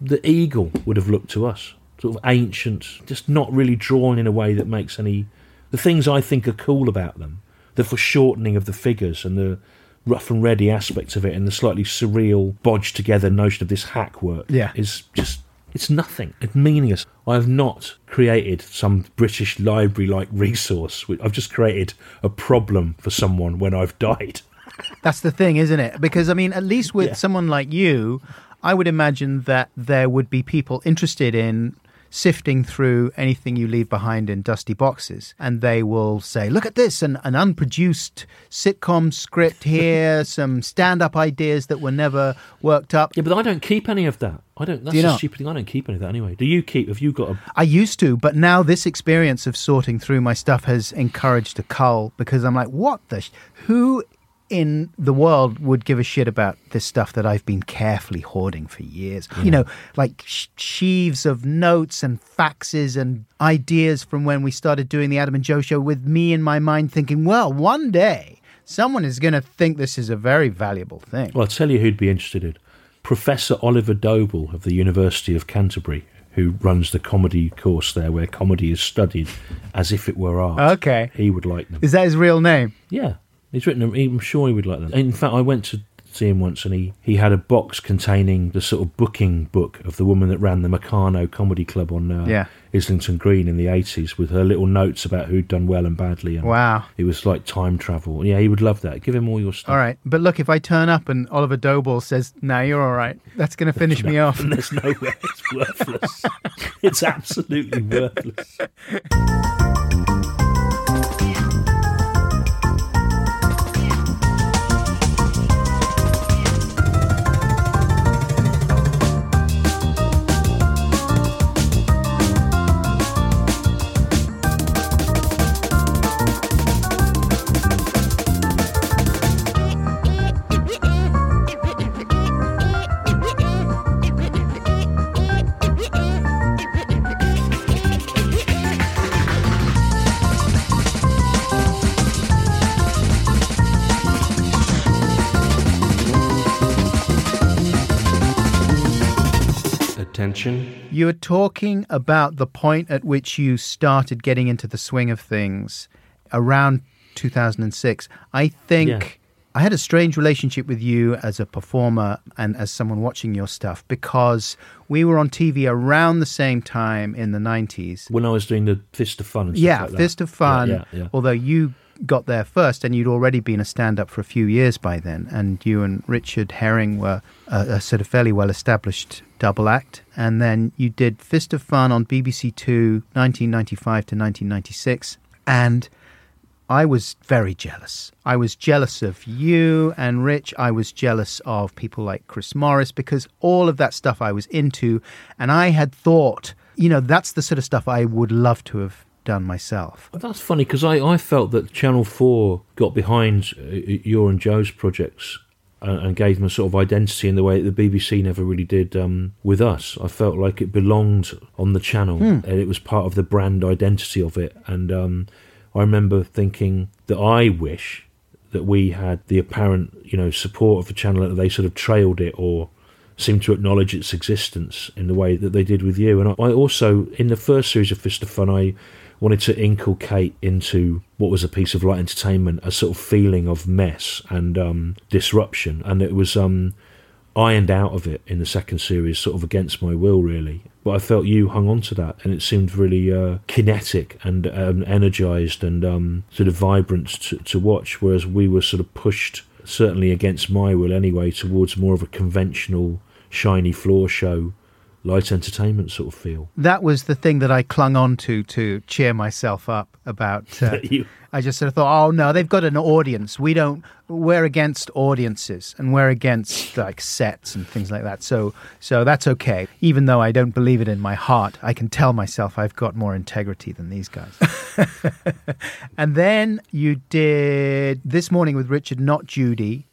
the eagle would have looked to us. Sort of ancient, just not really drawn in a way that makes any. The things I think are cool about them, the foreshortening of the figures and the rough and ready aspects of it, and the slightly surreal, bodged together notion of this hack work, Yeah. is just. It's nothing. It's meaningless. I have not created some British library like resource. I've just created a problem for someone when I've died. That's the thing, isn't it? Because, I mean, at least with Yeah. someone like you, I would imagine that there would be people interested in sifting through anything you leave behind in dusty boxes. And they will say, look at this, an, an unproduced sitcom script here, some stand up ideas that were never worked up. Yeah, but I don't keep any of that. I don't. That's the not? stupid thing. I don't keep any of that anyway. Do you keep? Have you got a? I used to, but now this experience of sorting through my stuff has encouraged a cull because I'm like, what the? Sh- who in the world would give a shit about this stuff that I've been carefully hoarding for years. You know, like sh- sheaves of notes and faxes and ideas from when we started doing the Adam and Joe show with me in my mind thinking, well, one day someone is going to think this is a very valuable thing. Well, I'll tell you who'd be interested in. Professor Oliver Double of the University of Canterbury, who runs the comedy course there, where comedy is studied as if it were art. Okay. He would like them. Is that his real name? Yeah, he's written them. I'm sure he would like them. In fact, I went to see him once, and he, he had a box containing the sort of booking book of the woman that ran the Meccano Comedy Club on uh, Yeah. Islington Green in the 80s, with her little notes about who'd done well and badly. And Wow. It was like time travel. Yeah, he would love that. Give him all your stuff. All right. But look, if I turn up and Oliver Double says, no, you're all right, that's going to finish me off. There's no way. It's worthless. it's absolutely worthless. You were talking about the point at which you started getting into the swing of things around 2006. I think Yeah. I had a strange relationship with you as a performer and as someone watching your stuff because we were on TV around the same time in the 90s. When I was doing the Fist of Fun and stuff Yeah, like that. Fist of Fun. Yeah, yeah, yeah. Although you got there first and you'd already been a stand up for a few years by then. And you and Richard Herring were a, a sort of fairly well established double act. And then you did Fist of Fun on BBC Two, 1995 to 1996. And I was very jealous. I was jealous of you and Rich. I was jealous of people like Chris Morris because all of that stuff I was into. And I had thought, you know, that's the sort of stuff I would love to have done myself. That's funny because I, I felt that Channel 4 got behind uh, your and Joe's projects and gave them a sort of identity in the way that the BBC never really did um, with us. I felt like it belonged on the channel and it was part of the brand identity of it. And um, I remember thinking that I wish that we had the apparent, you know, support of the channel that they sort of trailed it or seemed to acknowledge its existence in the way that they did with you. And I, I also, in the first series of Fist of Fun, I wanted to inculcate into what was a piece of light entertainment a sort of feeling of mess and um, disruption. And it was um, ironed out of it in the second series, sort of against my will, really. But I felt you hung on to that, and it seemed really uh, kinetic and um, energized and um, sort of vibrant to, to watch. Whereas we were sort of pushed, certainly against my will anyway, towards more of a conventional, shiny floor show, light entertainment sort of feel. That was the thing that I clung on to to cheer myself up about. Uh, I just sort of thought, oh no, they've got an audience. We don't. We're against audiences, and we're against like sets and things like that. So, so that's okay. Even though I don't believe it in my heart, I can tell myself I've got more integrity than these guys. and then you did this morning with Richard, not Judy,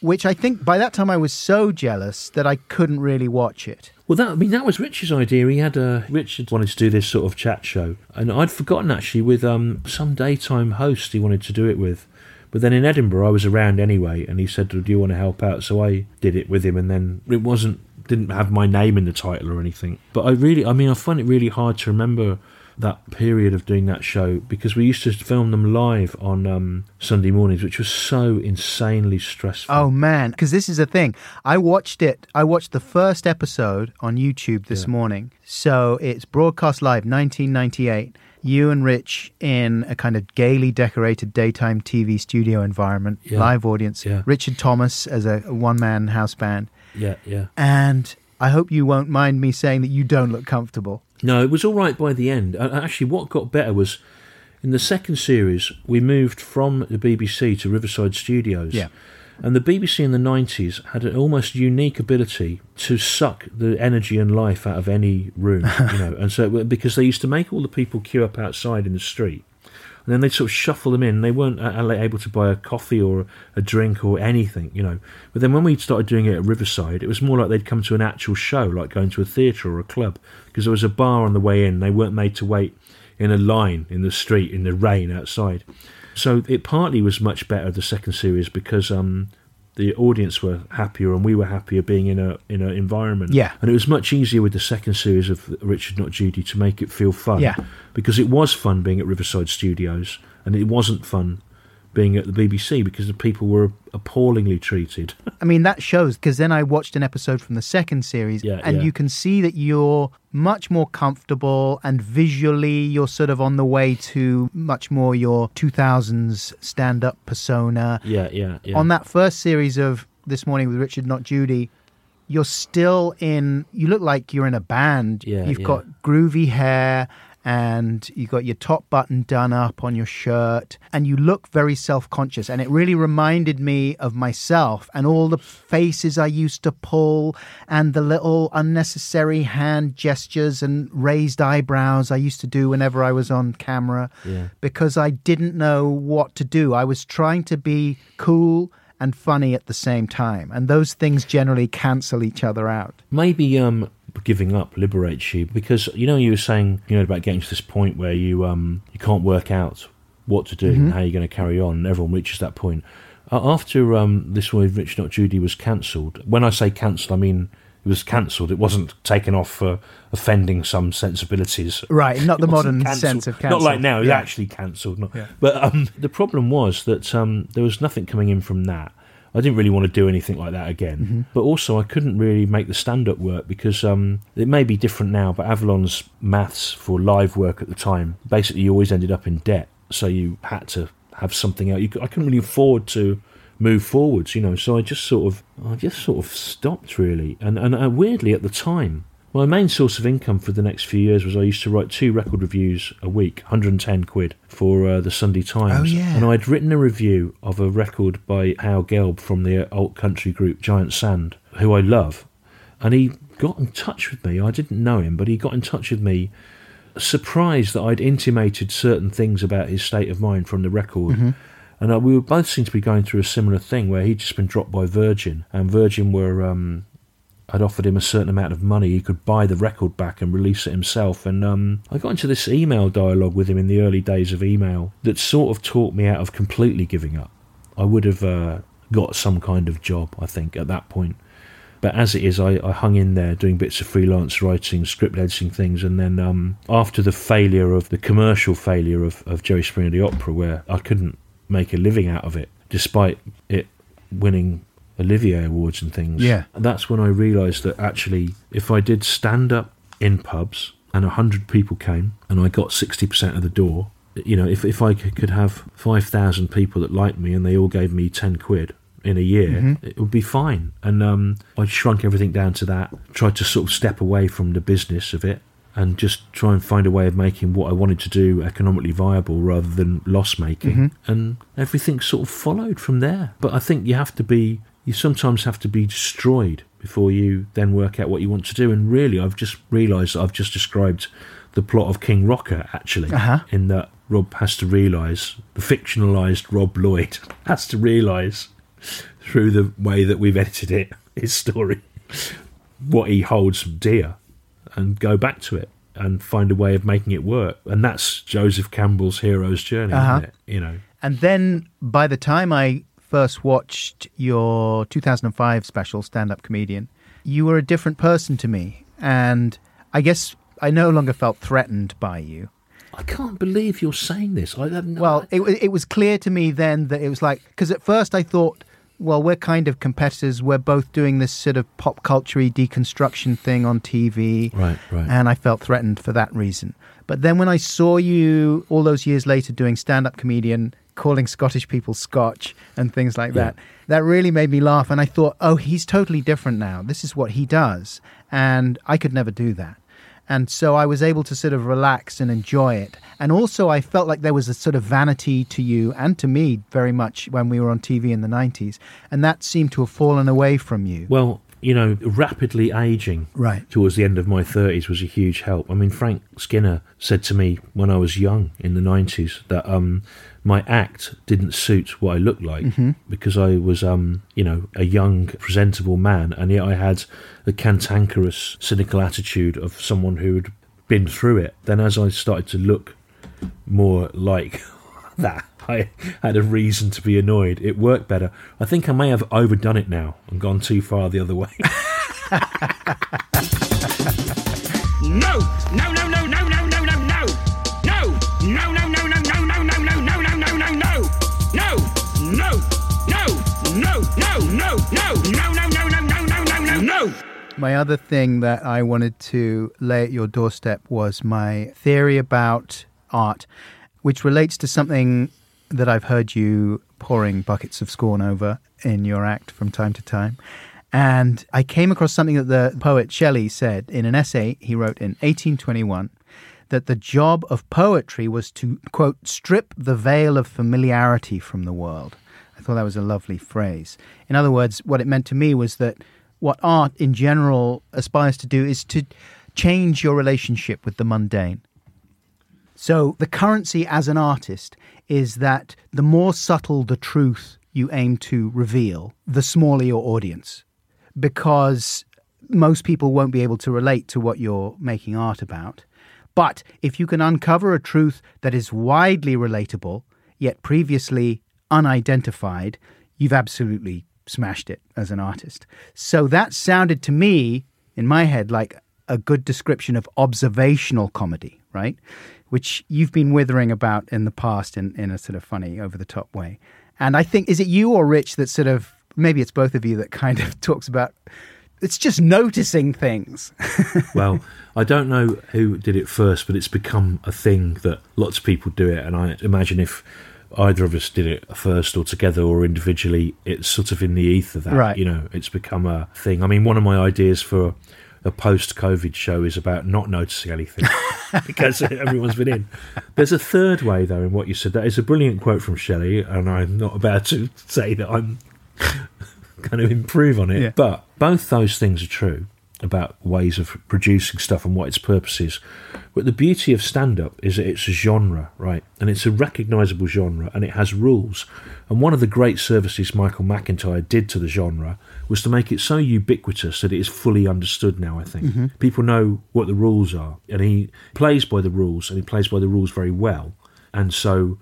which I think by that time I was so jealous that I couldn't really watch it. Well, that I mean, that was Richard's idea. He had a Richard wanted to do this sort of chat show, and I'd forgotten actually with um, some daytime host he wanted to do it with. But then in Edinburgh, I was around anyway, and he said, "Do you want to help out?" So I did it with him, and then it wasn't didn't have my name in the title or anything. But I really, I mean, I find it really hard to remember that period of doing that show because we used to film them live on um, Sunday mornings, which was so insanely stressful. Oh man, because this is a thing. I watched it. I watched the first episode on YouTube this Yeah. morning. So it's broadcast live, 1998. You and Rich in a kind of gaily decorated daytime TV studio environment, Yeah. live audience. Yeah. Richard Thomas as a one man house band. Yeah, yeah. And I hope you won't mind me saying that you don't look comfortable. No, it was all right by the end. Actually, what got better was in the second series, we moved from the BBC to Riverside Studios. Yeah. And the BBC in the 90s had an almost unique ability to suck the energy and life out of any room, you know. And so, because they used to make all the people queue up outside in the street, And then they'd sort of shuffle them in. They weren't uh, able to buy a coffee or a drink or anything, you know. But then when we started doing it at Riverside, it was more like they'd come to an actual show, like going to a theatre or a club, because there was a bar on the way in. They weren't made to wait in a line in the street in the rain outside. So it partly was much better the second series because um, the audience were happier and we were happier being in a in an environment. Yeah. and it was much easier with the second series of Richard Not Judy to make it feel fun. Yeah. because it was fun being at Riverside Studios and it wasn't fun being at the BBC because the people were appallingly treated. I mean, that shows because then I watched an episode from the second series, Yeah, and yeah. you can see that you're much more comfortable and visually you're sort of on the way to much more your 2000s stand up persona. yeah, yeah, yeah. On that first series of This Morning with Richard Not Judy, you're still in, you look like you're in a band. Yeah, You've yeah. got groovy hair and you've got your top button done up on your shirt and you look very self-conscious and it really reminded me of myself and all the faces I used to pull and the little unnecessary hand gestures and raised eyebrows I used to do whenever I was on camera Yeah. because I didn't know what to do. I was trying to be cool and funny at the same time. And those things generally cancel each other out. maybe um giving up liberates you because you know you were saying you know about getting to this point where you um you can't work out what to do and how you're going to carry on and everyone reaches that point. Uh, after um this one with Rich Not Judy was cancelled when I say cancelled I mean it was cancelled it wasn't taken off for offending some sensibilities Right, not the modern cancelled. sense of cancelled. Not like now, it's Yeah. actually cancelled. Not, But um, the problem was that um, there was nothing coming in from that. I didn't really want to do anything like that again. Mm-hmm. But also, I couldn't really make the stand up work because um, it may be different now, but Avalon's maths for live work at the time basically you always ended up in debt. So you had to have something else. You, I couldn't really afford to move forwards, you know. So I just sort of, I just sort of stopped really. And and uh, weirdly at the time, my main source of income for the next few years was I used to write two record reviews a week, 110 quid for uh, the Sunday Times. Oh, yeah. And I'd written a review of a record by Howe Gelb from the alt country group Giant Sand, who I love. And he got in touch with me. I didn't know him, but he got in touch with me surprised that I'd intimated certain things about his state of mind from the record. And uh, we were both seemed to be going through a similar thing where he'd just been dropped by Virgin, and Virgin were um, had offered him a certain amount of money. He could buy the record back and release it himself. And um, I got into this email dialogue with him in the early days of email that sort of talked me out of completely giving up. I would have uh, got some kind of job, I think, at that point. But as it is, I, I hung in there doing bits of freelance writing, script editing things, and then um, after the failure of the commercial failure of, of Jerry Springer the Opera, where I couldn't make a living out of it, despite it winning Olivier awards and things. Yeah. that's when I realised that actually, if I did stand up in pubs and hundred people came, and I got sixty percent of the door, you know, if if I could, have five thousand people that liked me and they all gave me ten quid in a year, it would be fine. And um, I shrunk everything down to that. Tried to sort of step away from the business of it and just try and find a way of making what I wanted to do economically viable rather than loss making. And everything sort of followed from there. But I think you have to be, you sometimes have to be destroyed before you then work out what you want to do. And really, I've just realised I've just described the plot of King Rocker, actually, Uh-huh. in that Rob has to realise, the fictionalised Rob Lloyd has to realise through the way that we've edited it, his story, what he holds dear and go back to it and find a way of making it work. And that's Joseph Campbell's hero's journey, Uh-huh. isn't it? You know. And then by the time I first watched your 2005 special, Stand Up Comedian, you were a different person to me. And I guess I no longer felt threatened by you. I can't believe you're saying this. I. Well, it, it was clear to me then that it was like, because at first I thought, well, we're kind of competitors. We're both doing this sort of pop culture deconstruction thing on TV. Right, right. And I felt threatened for that reason. But then when I saw you all those years later doing stand up comedian, calling Scottish people Scotch and things like that, that really made me laugh. And I thought, oh, he's totally different now. This is what he does. And I could never do that. And so I was able to sort of relax and enjoy it. And also, I felt like there was a sort of vanity to you and to me very much when we were on TV in the 90s. And that seemed to have fallen away from you. Well, you know, rapidly aging Right. towards the end of my 30s was a huge help. I mean, Frank Skinner said to me when I was young in the 90s that um, my act didn't suit what I looked like because I was, um, you know, a young, presentable man, and yet I had the cantankerous, cynical attitude of someone who had been through it. Then, as I started to look more like that, I had a reason to be annoyed. It worked better. I think I may have overdone it now and gone too far the other way. No! No, no, no, no, no, no, no, no! No! No! No! No! No! No! No! No! No! No! No! My other thing that I wanted to lay at your doorstep was my theory about art, which relates to something that I've heard you pouring buckets of scorn over in your act from time to time. And I came across something that the poet Shelley said in an essay he wrote in 1821 that the job of poetry was to, quote, strip the veil of familiarity from the world. Thought that was a lovely phrase. In other words, what it meant to me was that what art in general aspires to do is to change your relationship with the mundane. So, the currency as an artist is that the more subtle the truth you aim to reveal, the smaller your audience. Because most people won't be able to relate to what you're making art about. But if you can uncover a truth that is widely relatable, yet previously unidentified, you've absolutely smashed it as an artist. So that sounded to me, in my head, like a good description of observational comedy, right? Which you've been withering about in the past in, in a sort of funny, over the top way. And I think, is it you or Rich that sort of, maybe it's both of you that kind of talks about, it's just noticing things. well, I don't know who did it first, but it's become a thing that lots of people do it. And I imagine if either of us did it first or together or individually, it's sort of in the ether that, Right. you know, it's become a thing. I mean, one of my ideas for a post COVID show is about not noticing anything because everyone's been in. There's a third way, though, in what you said. That is a brilliant quote from Shelley, and I'm not about to say that I'm going to improve on it. Yeah. But both those things are true about ways of producing stuff and what its purpose is. But the beauty of stand up is that it's a genre, right? And it's a recognizable genre and it has rules. And one of the great services Michael McIntyre did to the genre was to make it so ubiquitous that it is fully understood now, I think. Mm-hmm. People know what the rules are. And he plays by the rules and he plays by the rules very well. And so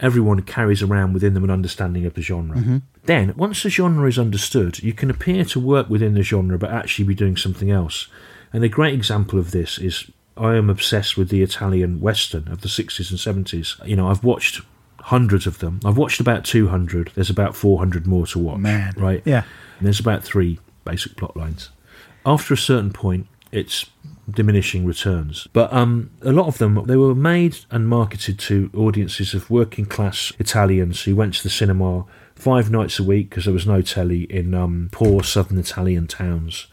everyone carries around within them an understanding of the genre. Mm-hmm. Then, once the genre is understood, you can appear to work within the genre but actually be doing something else. And a great example of this is I am obsessed with the Italian Western of the 60s and 70s. You know, I've watched hundreds of them. I've watched about 200. There's about 400 more to watch. Man. Right? Yeah. And there's about three basic plot lines. After a certain point, it's diminishing returns. But um, a lot of them, they were made and marketed to audiences of working class Italians who went to the cinema five nights a week because there was no telly in um, poor southern Italian towns.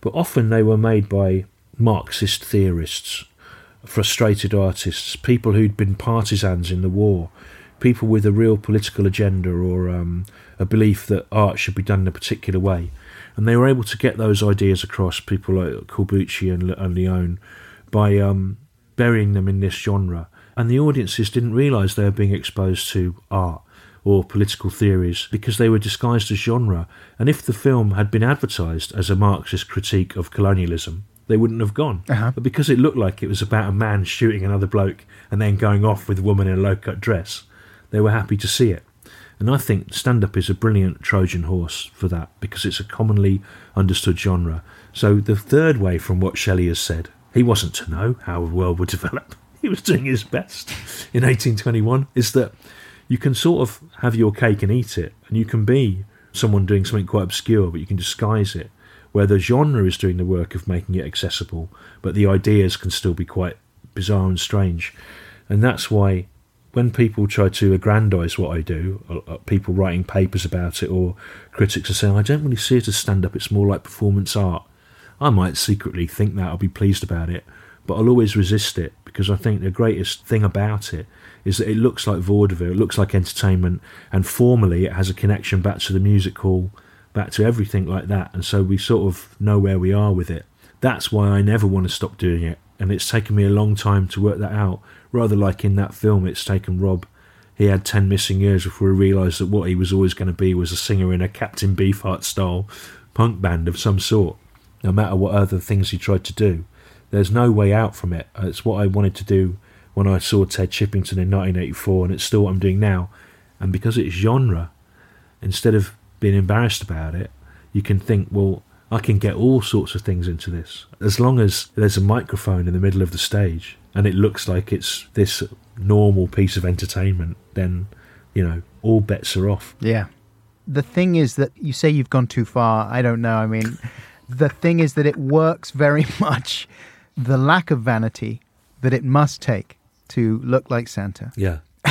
But often they were made by Marxist theorists, frustrated artists, people who'd been partisans in the war, people with a real political agenda or um, a belief that art should be done in a particular way. And they were able to get those ideas across, people like Corbucci and, and Leone, by um, burying them in this genre. And the audiences didn't realise they were being exposed to art or political theories because they were disguised as genre. And if the film had been advertised as a Marxist critique of colonialism, they wouldn't have gone. Uh-huh. But because it looked like it was about a man shooting another bloke and then going off with a woman in a low cut dress, they were happy to see it. And I think stand up is a brilliant Trojan horse for that because it's a commonly understood genre. So the third way from what Shelley has said, he wasn't to know how the world would develop. He was doing his best in 1821, is that you can sort of have your cake and eat it, and you can be someone doing something quite obscure, but you can disguise it. Where the genre is doing the work of making it accessible, but the ideas can still be quite bizarre and strange. And that's why when people try to aggrandise what I do, uh, uh, people writing papers about it, or critics are saying, I don't really see it as stand up, it's more like performance art. I might secretly think that, I'll be pleased about it, but I'll always resist it because I think the greatest thing about it is that it looks like vaudeville, it looks like entertainment, and formally it has a connection back to the music hall back to everything like that. And so we sort of know where we are with it. That's why I never want to stop doing it. And it's taken me a long time to work that out. Rather like in that film, it's taken Rob. He had 10 missing years before he realised that what he was always going to be was a singer in a Captain Beefheart style punk band of some sort, no matter what other things he tried to do. There's no way out from it. Uh, it's what I wanted to do when I saw Ted Chippington in 1984, and it's still what I'm doing now. And because it's genre, instead of being embarrassed about it, you can think, well, I can get all sorts of things into this. As long as there's a microphone in the middle of the stage and it looks like it's this normal piece of entertainment, then, you know, all bets are off. Yeah. The thing is that you say you've gone too far. I don't know. I mean, the thing is that it works very much the lack of vanity that it must take to look like Santa. Yeah.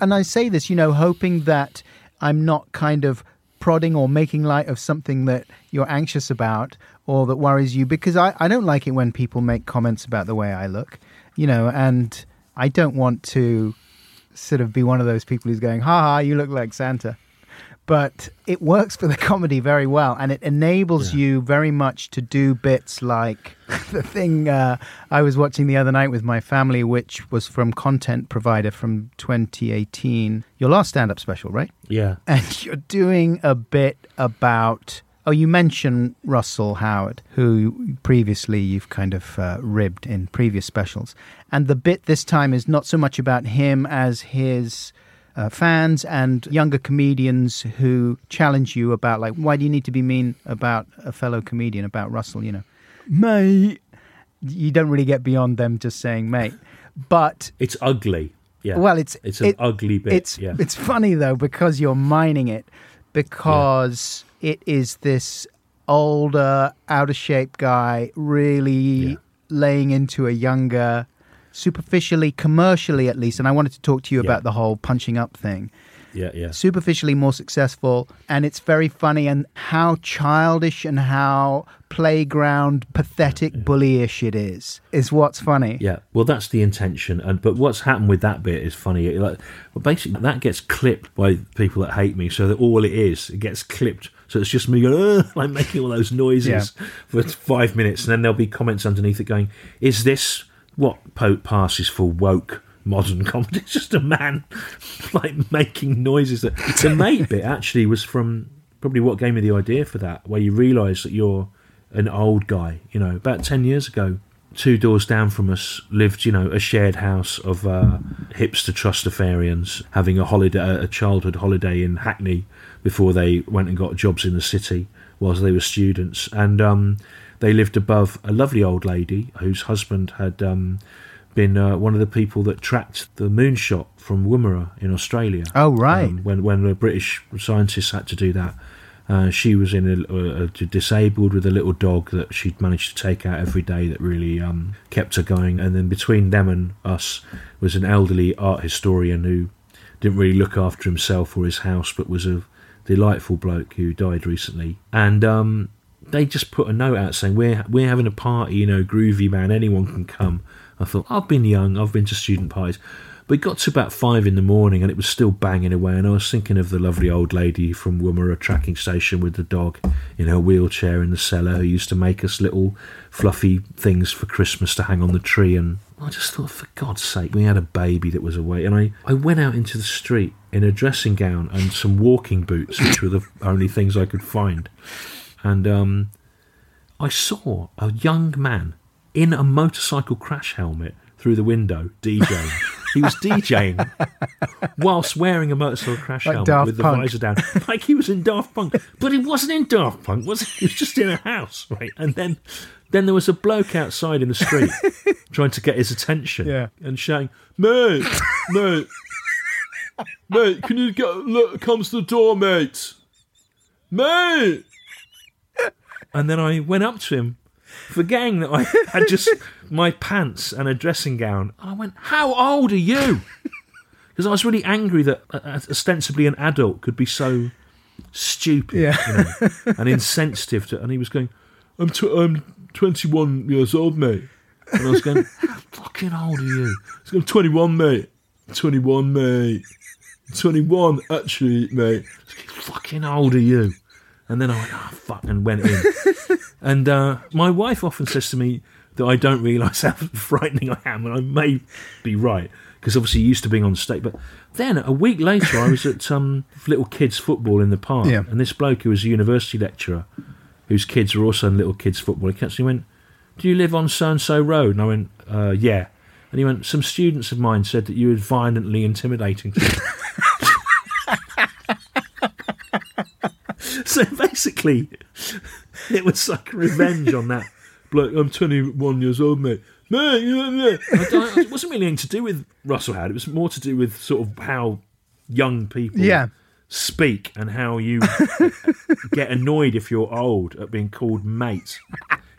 And I say this, you know, hoping that I'm not kind of prodding or making light of something that you're anxious about or that worries you because I, I don't like it when people make comments about the way I look, you know, and I don't want to sort of be one of those people who's going, ha ha, you look like Santa. But it works for the comedy very well and it enables Yeah. you very much to do bits like the thing uh, I was watching the other night with my family, which was from Content Provider from 2018. Your last stand up special, right? Yeah. and you're doing a bit about. Oh, you mentioned Russell Howard, who previously you've kind of uh, ribbed in previous specials. And the bit this time is not so much about him as his uh, fans and younger comedians who challenge you about, like, why do you need to be mean about a fellow comedian, about Russell, you know? Mate. You don't really get beyond them just saying mate. But It's ugly. Yeah. well, it's it's an it- ugly bit. It's yeah. it's funny though because you're mining it because it is this older, out of shape guy really Yeah. laying into a younger, superficially, commercially at least. And I wanted to talk to you Yeah. about the whole punching up thing. yeah. Yeah. Superficially more successful, and it's very funny and how childish and how playground pathetic bullyish it is is what's funny. Yeah, well, that's the intention, and but what's happened with that bit is funny. Like, well, basically, that gets clipped by people that hate me, so that all it is, it gets clipped. So it's just me going, "Ugh," like making all those noises for five minutes, and then there'll be comments underneath it going, "Is this what Pope passes for woke?" Modern comedy. It's just a man like making noises. That the mate bit actually was from probably what gave me the idea for that, where you realise that you're an old guy. You know, about ten years ago, two doors down from us lived, you know, a shared house of uh, hipster trustafarians having a holiday, a childhood holiday in Hackney before they went and got jobs in the city whilst they were students, and um, they lived above a lovely old lady whose husband had. Um, been uh, one of the people that tracked the moonshot from Woomera in Australia. Oh, right. Um, when when the British scientists had to do that, uh, she was in a, a, a disabled with a little dog that she'd managed to take out every day that really um, kept her going. And then between them and us was an elderly art historian who didn't really look after himself or his house, but was a delightful bloke who died recently. And um, they just put a note out saying we're we're having a party, you know, groovy man, anyone can come. I thought I've been young, I've been to student parties, but it got to about five in the morning and it was still banging away. And I was thinking of the lovely old lady from Woomera tracking station with the dog in her wheelchair in the cellar who used to make us little fluffy things for Christmas to hang on the tree. And I just thought, for God's sake, we had a baby that was away. And I, I went out into the street in a dressing gown and some walking boots, which were the only things I could find. And um, I saw a young man in a motorcycle crash helmet through the window DJing. he was DJing whilst wearing a motorcycle crash Like helmet Daft with the Punk. visor down, like he was in Daft Punk. But he wasn't in Daft Punk, was he? He was just in a house, right? And then, then there was a bloke outside in the street trying to get his attention, Yeah. and shouting, "Mate, mate, mate, can you get look? Comes the door, mate, mate." And then I went up to him, forgetting that I had just my pants and a dressing gown. And I went, How old are you? Because I was really angry that uh, ostensibly an adult could be so stupid Yeah. you know, and insensitive to. And he was going, I'm, tw- I'm 21 years old, mate. And I was going, How fucking old are you? He's going, 21, mate. 21, mate. 21, actually, mate. Fucking old are you? And then I went, oh, fuck, and went in. and uh, my wife often says to me that I don't realise how frightening I am, and I may be right, because obviously used to being on stage. But then a week later, I was at um, little kids' football in the park, Yeah. and this bloke who was a university lecturer, whose kids were also in little kids' football, he he went, Do you live on so and so road? And I went, uh, Yeah. And he went, Some students of mine said that you were violently intimidating to them. so basically, it was like revenge on that. Bloke, I'm 21 years old, mate. Mate, you know, mate. I It wasn't really anything to do with Russell Howard. It was more to do with sort of how young people Yeah. speak and how you get annoyed if you're old at being called mate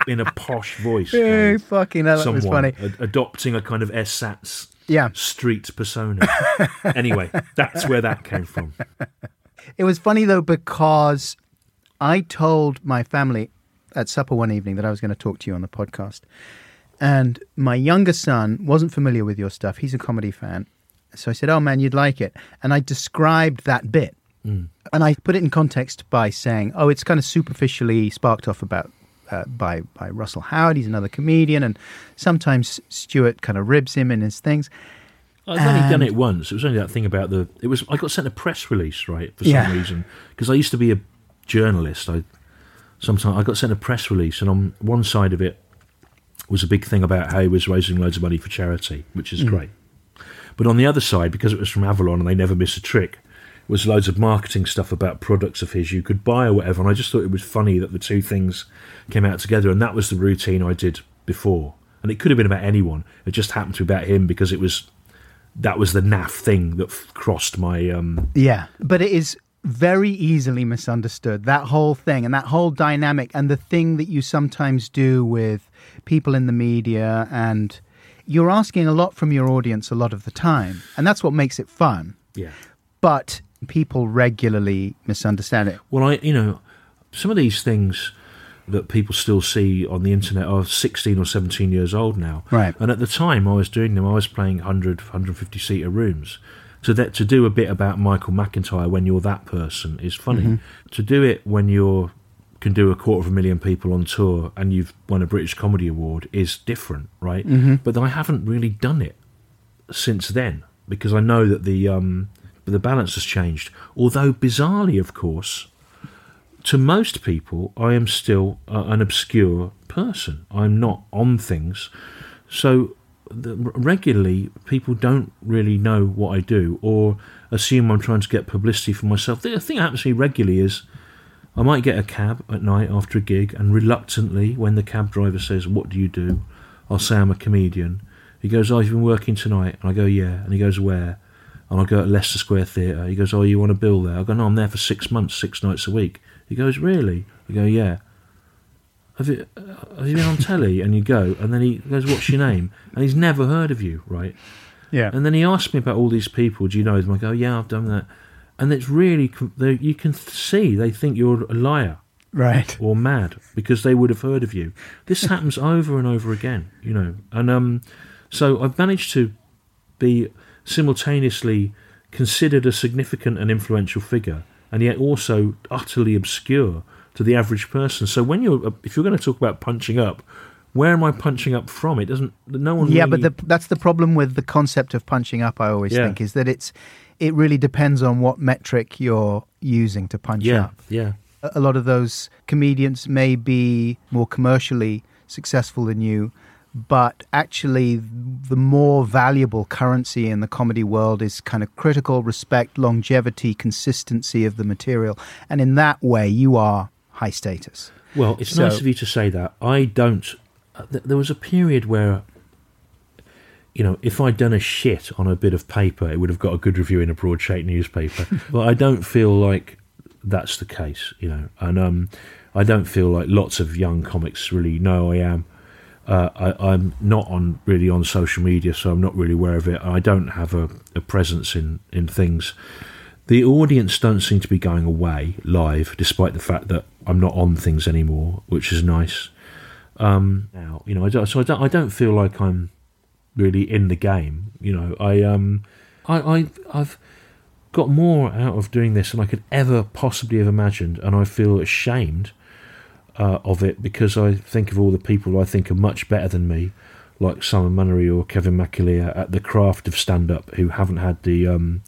in a posh voice. Hey, fucking hell, that was funny. ad- adopting a kind of ersatz Yeah. street persona. anyway, that's where that came from. It was funny though because I told my family at supper one evening that I was going to talk to you on the podcast. And my younger son wasn't familiar with your stuff. He's a comedy fan. So I said, Oh man, you'd like it. And I described that bit. And I put it in context by saying, Oh, it's kind of superficially sparked off about. Uh, by by Russell Howard, he's another comedian, and sometimes Stewart kind of ribs him in his things. I've only done it once. It was only that thing about the. It was I got sent a press release right for some Yeah. reason because I used to be a journalist. I sometimes I got sent a press release, and on one side of it was a big thing about how he was raising loads of money for charity, which Mm. is great. But on the other side, because it was from Avalon and they never miss a trick, was loads of marketing stuff about products of his you could buy or whatever. And I just thought it was funny that the two things came out together. And that was the routine I did before. And it could have been about anyone. It just happened to be about him because it was that was the naff thing that f- crossed my um Yeah, but it is very easily misunderstood. That whole thing and that whole dynamic and the thing that you sometimes do with people in the media and you're asking a lot from your audience a lot of the time. And that's what makes it fun. yeah. But people regularly misunderstand it. Well, I you know some of these things that people still see on the internet are 16 or 17 years old now. Right. And at the time I was doing them, I was playing 100, 150 seater rooms. So that to do a bit about Michael McIntyre when you're that person is funny. To do it when you're can do a quarter of a million people on tour and you've won a British Comedy Award is different, right? But I haven't really done it since then because I know that the um, the balance has changed. Although bizarrely, of course, to most people, I am still uh, an obscure person. I'm not on things, so the, regularly people don't really know what I do or assume I'm trying to get publicity for myself. The thing that happens to me regularly is. I might get a cab at night after a gig, and reluctantly, when the cab driver says, What do you do? I'll say I'm a comedian. He goes, Oh, you've been working tonight? And I go, Yeah. And he goes, Where? And I go, At Leicester Square Theatre. He goes, Oh, you want a bill there? I go, No, I'm there for six months, six nights a week. He goes, Really? I go, Yeah. Have you, have you been on telly? And you go, and then he goes, What's your name? And he's never heard of you, right? Yeah. And then he asked me about all these people. Do you know them? I go, yeah, I've done that. And it's really, you can see they think you're a liar Right. or mad because they would have heard of you. This happens over and over again, you know. And um, so I've managed to be simultaneously considered a significant and influential figure, and yet also utterly obscure to the average person. So when you're, uh, if you're going to talk about punching up, where am I punching up from? It doesn't. No one. Yeah, really, but the, that's the problem with the concept of punching up. I always Yeah. think is that it's it really depends on what metric you're using to punch yeah, up. yeah. A a lot of those comedians may be more commercially successful than you, but actually, the more valuable currency in the comedy world is kind of critical respect, longevity, consistency of the material, and in that way, you are high status. Well, it's So- nice of you to say that. I don't. uh, th- There was a period where, you know, if I'd done a shit on a bit of paper, it would have got a good review in a broadsheet newspaper. but I don't feel like that's the case, you know. And um, I don't feel like lots of young comics really know I am. Uh, I, I'm not on really on social media, so I'm not really aware of it. I don't have a, a presence in, in things. The audience don't seem to be going away live, despite the fact that I'm not on things anymore, which is nice. Um, now, you know, I don't, so I don't, I don't feel like I'm really in the game. You know, I, um, I, I, I've, got more out of doing this than I could ever possibly have imagined, and I feel ashamed uh, of it because I think of all the people I think are much better than me, like Simon Munnery or Kevin McAleer at the craft of stand up, who haven't had the um,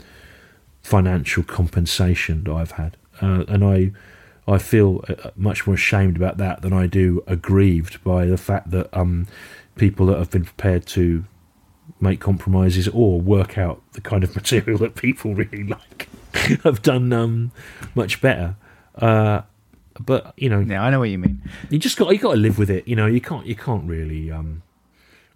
financial compensation that I've had, uh, and I. I feel uh, much more ashamed about that than I do aggrieved by the fact that um, people that have been prepared to make compromises or work out the kind of material that people really like have done um, much better. Uh, but you know, Yeah, I know what you mean. you just got you got to live with it. You know, you can't you can't really. Um,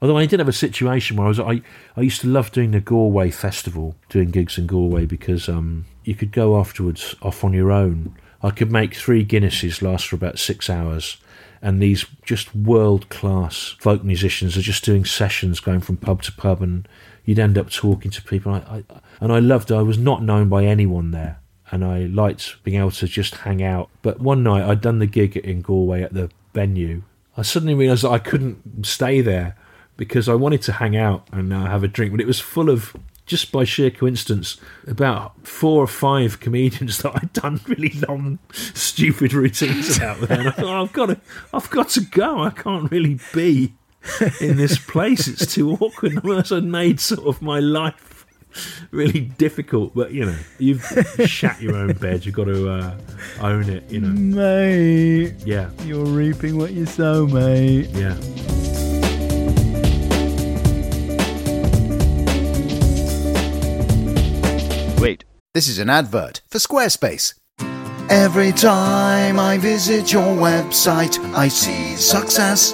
although I did have a situation where I was I I used to love doing the Galway festival, doing gigs in Galway because um, you could go afterwards off on your own. I could make three Guinnesses last for about six hours. And these just world class folk musicians are just doing sessions, going from pub to pub, and you'd end up talking to people. I, I, and I loved. I was not known by anyone there, and I liked being able to just hang out. But one night I'd done the gig in Galway at the venue. I suddenly realised that I couldn't stay there because I wanted to hang out and uh, have a drink, but it was full of just by sheer coincidence about four or five comedians that I'd done really long, stupid routines about there. And I thought, oh, I've got to, I've got to go. I can't really be in this place. It's too awkward. Unless I made sort of my life really difficult. But you know, you've shat your own bed. You've got to uh, own it. You know, Mate, yeah, you're reaping what you sow, mate. yeah. Wait, this is an advert for Squarespace. Every time I visit your website, I see success.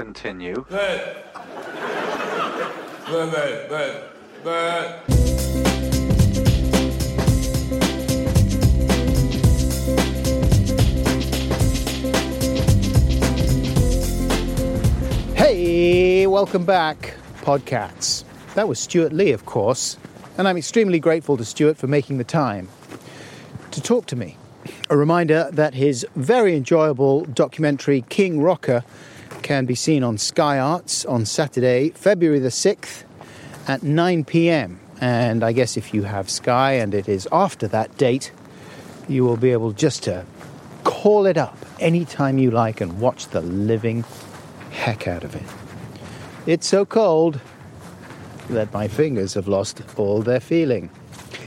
Continue. Hey, welcome back, Podcats. That was Stewart Lee, of course, and I'm extremely grateful to Stewart for making the time to talk to me. A reminder that his very enjoyable documentary King Rocker can be seen on Sky Arts on Saturday, February the 6th at 9 pm. And I guess if you have Sky and it is after that date, you will be able just to call it up anytime you like and watch the living heck out of it. It's so cold that my fingers have lost all their feeling.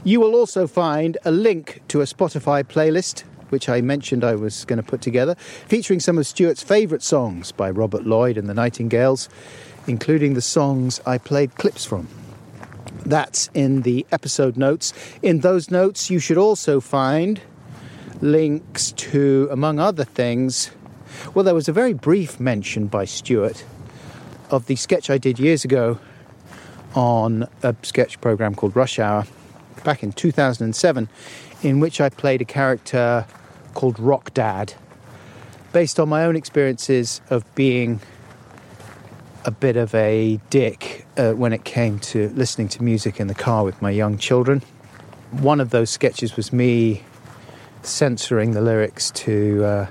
You will also find a link to a Spotify playlist, which I mentioned I was going to put together, featuring some of Stewart's favourite songs by Robert Lloyd and the Nightingales, including the songs I played clips from. That's in the episode notes. In those notes, you should also find links to, among other things, well, there was a very brief mention by Stewart of the sketch I did years ago on a sketch program called Rush Hour back in 2007, in which I played a character called Rock Dad, based on my own experiences of being a bit of a dick uh, when it came to listening to music in the car with my young children. One of those sketches was me censoring the lyrics to uh,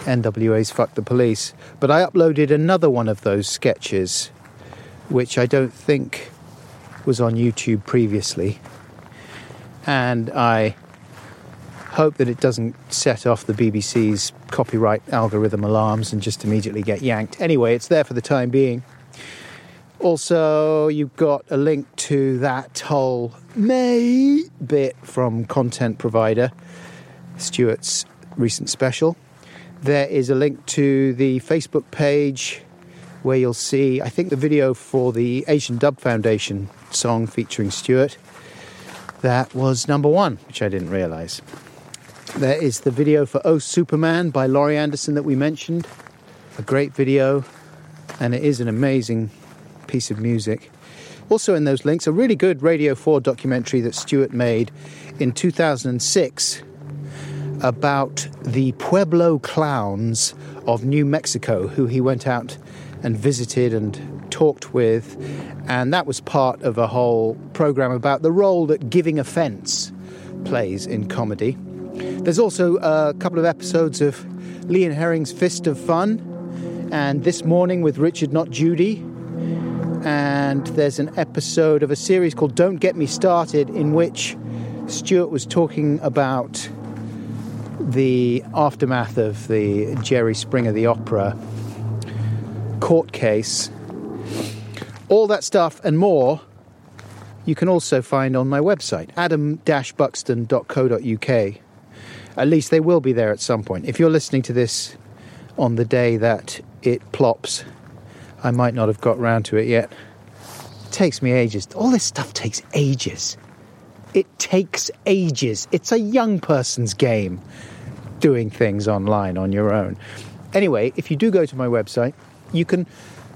NWA's Fuck the Police, but I uploaded another one of those sketches, which I don't think was on YouTube previously. And I hope that it doesn't set off the BBC's copyright algorithm alarms and just immediately get yanked. Anyway, it's there for the time being. Also, you've got a link to that whole May bit from content provider Stewart's recent special. There is a link to the Facebook page where you'll see, I think, the video for the Asian Dub Foundation song featuring Stewart. That was number one, which I didn't realize. There is the video for Oh Superman by Laurie Anderson that we mentioned. A great video, and it is an amazing piece of music. Also, in those links, a really good Radio 4 documentary that Stewart made in 2006 about the Pueblo clowns of New Mexico, who he went out and visited and talked with. And that was part of a whole program about the role that giving offense plays in comedy. There's also a couple of episodes of Lee and Herring's Fist of Fun, and this morning with Richard Not Judy. And there's an episode of a series called Don't Get Me Started, in which Stewart was talking about the aftermath of the Jerry Springer the Opera court case. All that stuff and more you can also find on my website, adam-buxton.co.uk. At least they will be there at some point. If you're listening to this on the day that it plops, I might not have got round to it yet. It takes me ages. All this stuff takes ages. It takes ages. It's a young person's game doing things online on your own. Anyway, if you do go to my website, you can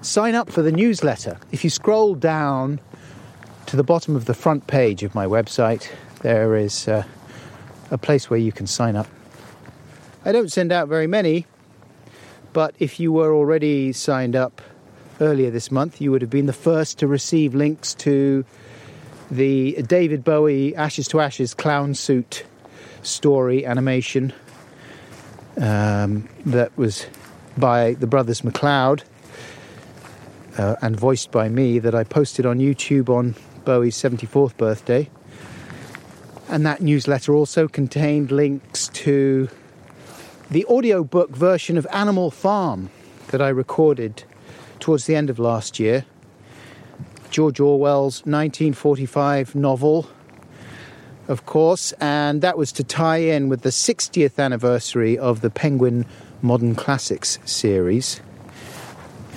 sign up for the newsletter. If you scroll down to the bottom of the front page of my website, there is uh, a place where you can sign up. I don't send out very many, but if you were already signed up earlier this month, you would have been the first to receive links to the David Bowie Ashes to Ashes clown suit story animation um, that was by the brothers McLeod uh, and voiced by me that I posted on YouTube on Bowie's 74th birthday. And that newsletter also contained links to the audiobook version of Animal Farm that I recorded towards the end of last year. George Orwell's 1945 novel, of course, and that was to tie in with the 60th anniversary of the Penguin Modern Classics series.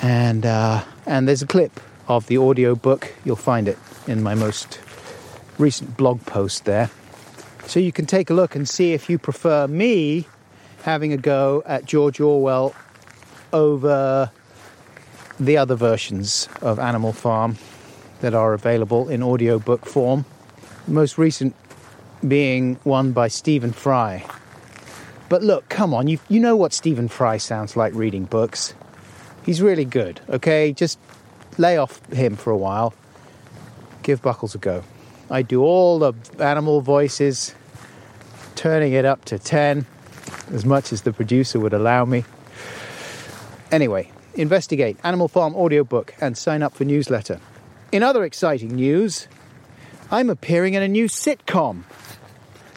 And uh, and there's a clip of the audiobook. You'll find it in my most recent blog post there. So you can take a look and see if you prefer me having a go at George Orwell over the other versions of Animal Farm that are available in audiobook form. The most recent being one by Stephen Fry. But look, come on, you, you know what Stephen Fry sounds like reading books. He's really good, okay? Just lay off him for a while. Give Buckles a go. I do all the animal voices, turning it up to 10, as much as the producer would allow me. Anyway, investigate Animal Farm audiobook and sign up for newsletter. In other exciting news, I'm appearing in a new sitcom.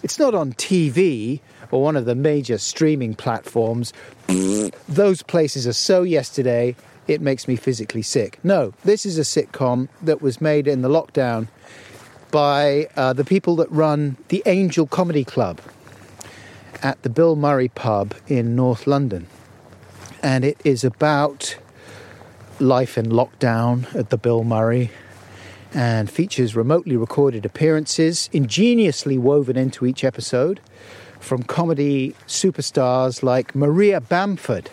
It's not on TV or one of the major streaming platforms. Those places are so yesterday, it makes me physically sick. No, this is a sitcom that was made in the lockdown by uh, the people that run the Angel Comedy Club at the Bill Murray pub in North London. And it is about life in lockdown at the Bill Murray and features remotely recorded appearances ingeniously woven into each episode from comedy superstars like Maria Bamford,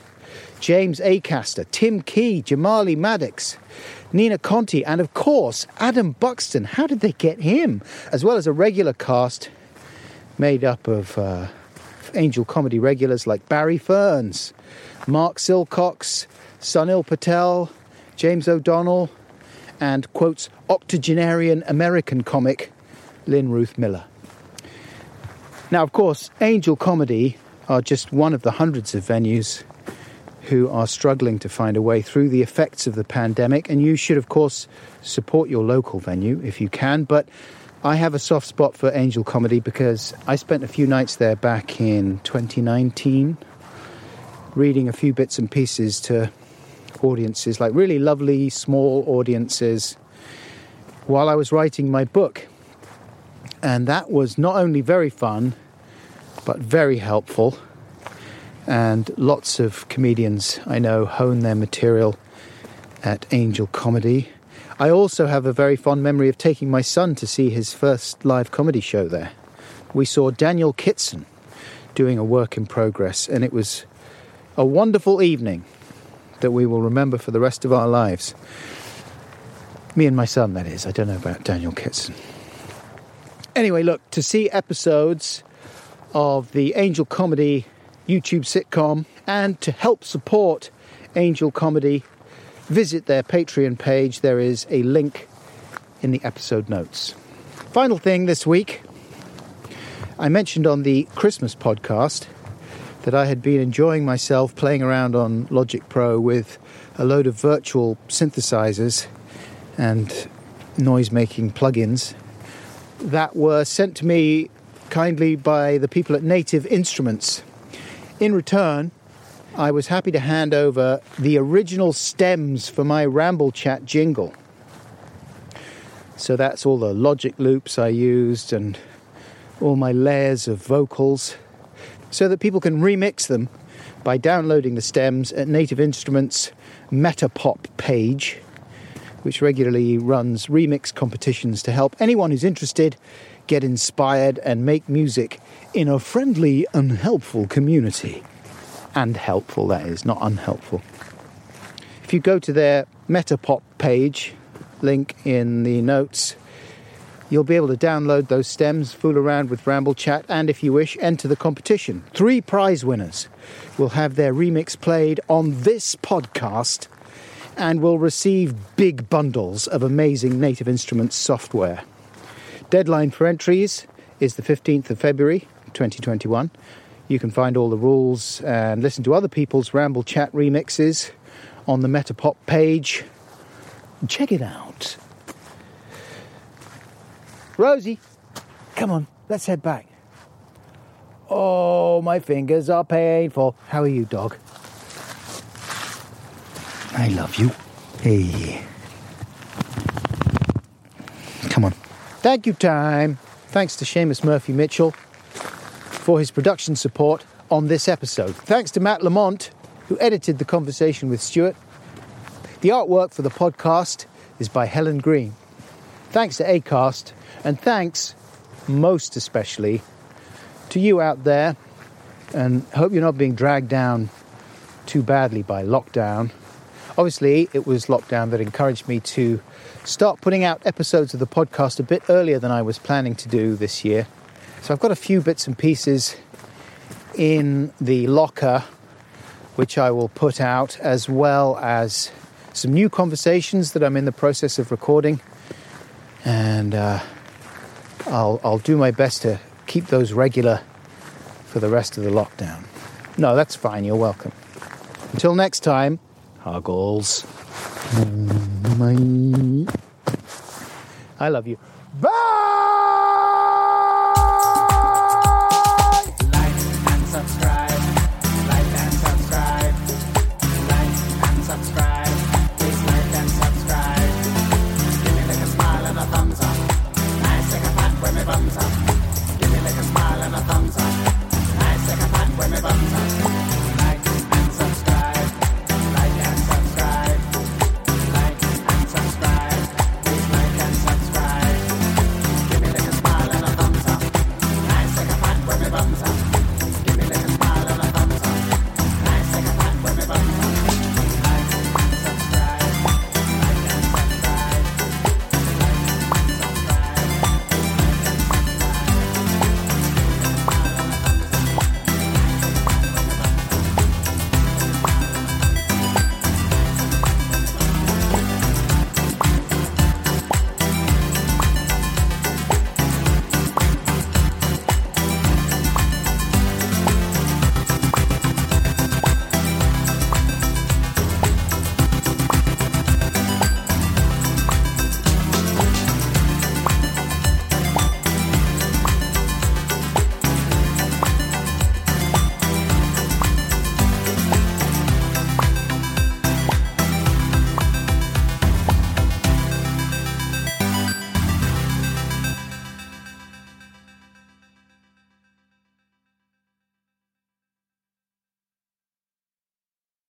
James Acaster, Tim Key, Jamali Maddix, Nina Conti, and of course Adam Buxton. How did they get him? As well as a regular cast made up of uh, angel comedy regulars like Barry Ferns, Mark Silcox, Sunil Patel, James O'Donnell, and quotes octogenarian American comic Lynn Ruth Miller. Now, of course, Angel Comedy are just one of the hundreds of venues who are struggling to find a way through the effects of the pandemic, and you should, of course, support your local venue if you can. But I have a soft spot for Angel Comedy because I spent a few nights there back in 2019 reading a few bits and pieces to audiences, like really lovely small audiences. while I was writing my book. And that was not only very fun, but very helpful. And lots of comedians I know hone their material at Angel Comedy. I also have a very fond memory of taking my son to see his first live comedy show there. We saw Daniel Kitson doing a work in progress, and it was a wonderful evening that we will remember for the rest of our lives. Me and my son, that is. I don't know about Daniel Kitson. Anyway, look, to see episodes of the Angel Comedy YouTube sitcom and to help support Angel Comedy, visit their Patreon page. There is a link in the episode notes. Final thing this week I mentioned on the Christmas podcast that I had been enjoying myself playing around on Logic Pro with a load of virtual synthesizers and noise making plugins that were sent to me kindly by the people at Native Instruments. In return, I was happy to hand over the original stems for my Ramble Chat jingle. So that's all the logic loops I used and all my layers of vocals so that people can remix them by downloading the stems at Native Instruments Metapop page, which regularly runs remix competitions to help anyone who's interested get inspired and make music in a friendly and helpful community. And helpful, that is, not unhelpful. If you go to their Metapop page, link in the notes, You'll be able to download those stems, fool around with Ramble Chat, and if you wish, enter the competition. Three prize winners will have their remix played on this podcast and will receive big bundles of amazing Native Instruments software. Deadline for entries is the 15th of February 2021. You can find all the rules and listen to other people's Ramble Chat remixes on the Metapop page. Check it out. Rosie, come on, let's head back. Oh, my fingers are painful. How are you, dog? I love you. Hey. Come on. Thank you, time. Thanks to Seamus Murphy Mitchell for his production support on this episode. Thanks to Matt Lamont, who edited the conversation with Stewart. The artwork for the podcast is by Helen Green. Thanks to ACAST, and thanks most especially to you out there, and hope you're not being dragged down too badly by lockdown. Obviously, it was lockdown that encouraged me to start putting out episodes of the podcast a bit earlier than I was planning to do this year. So I've got a few bits and pieces in the locker which I will put out, as well as some new conversations that I'm in the process of recording. And uh, I'll, I'll do my best to keep those regular for the rest of the lockdown. No, that's fine. You're welcome. Until next time, Huggles. I love you. Bye!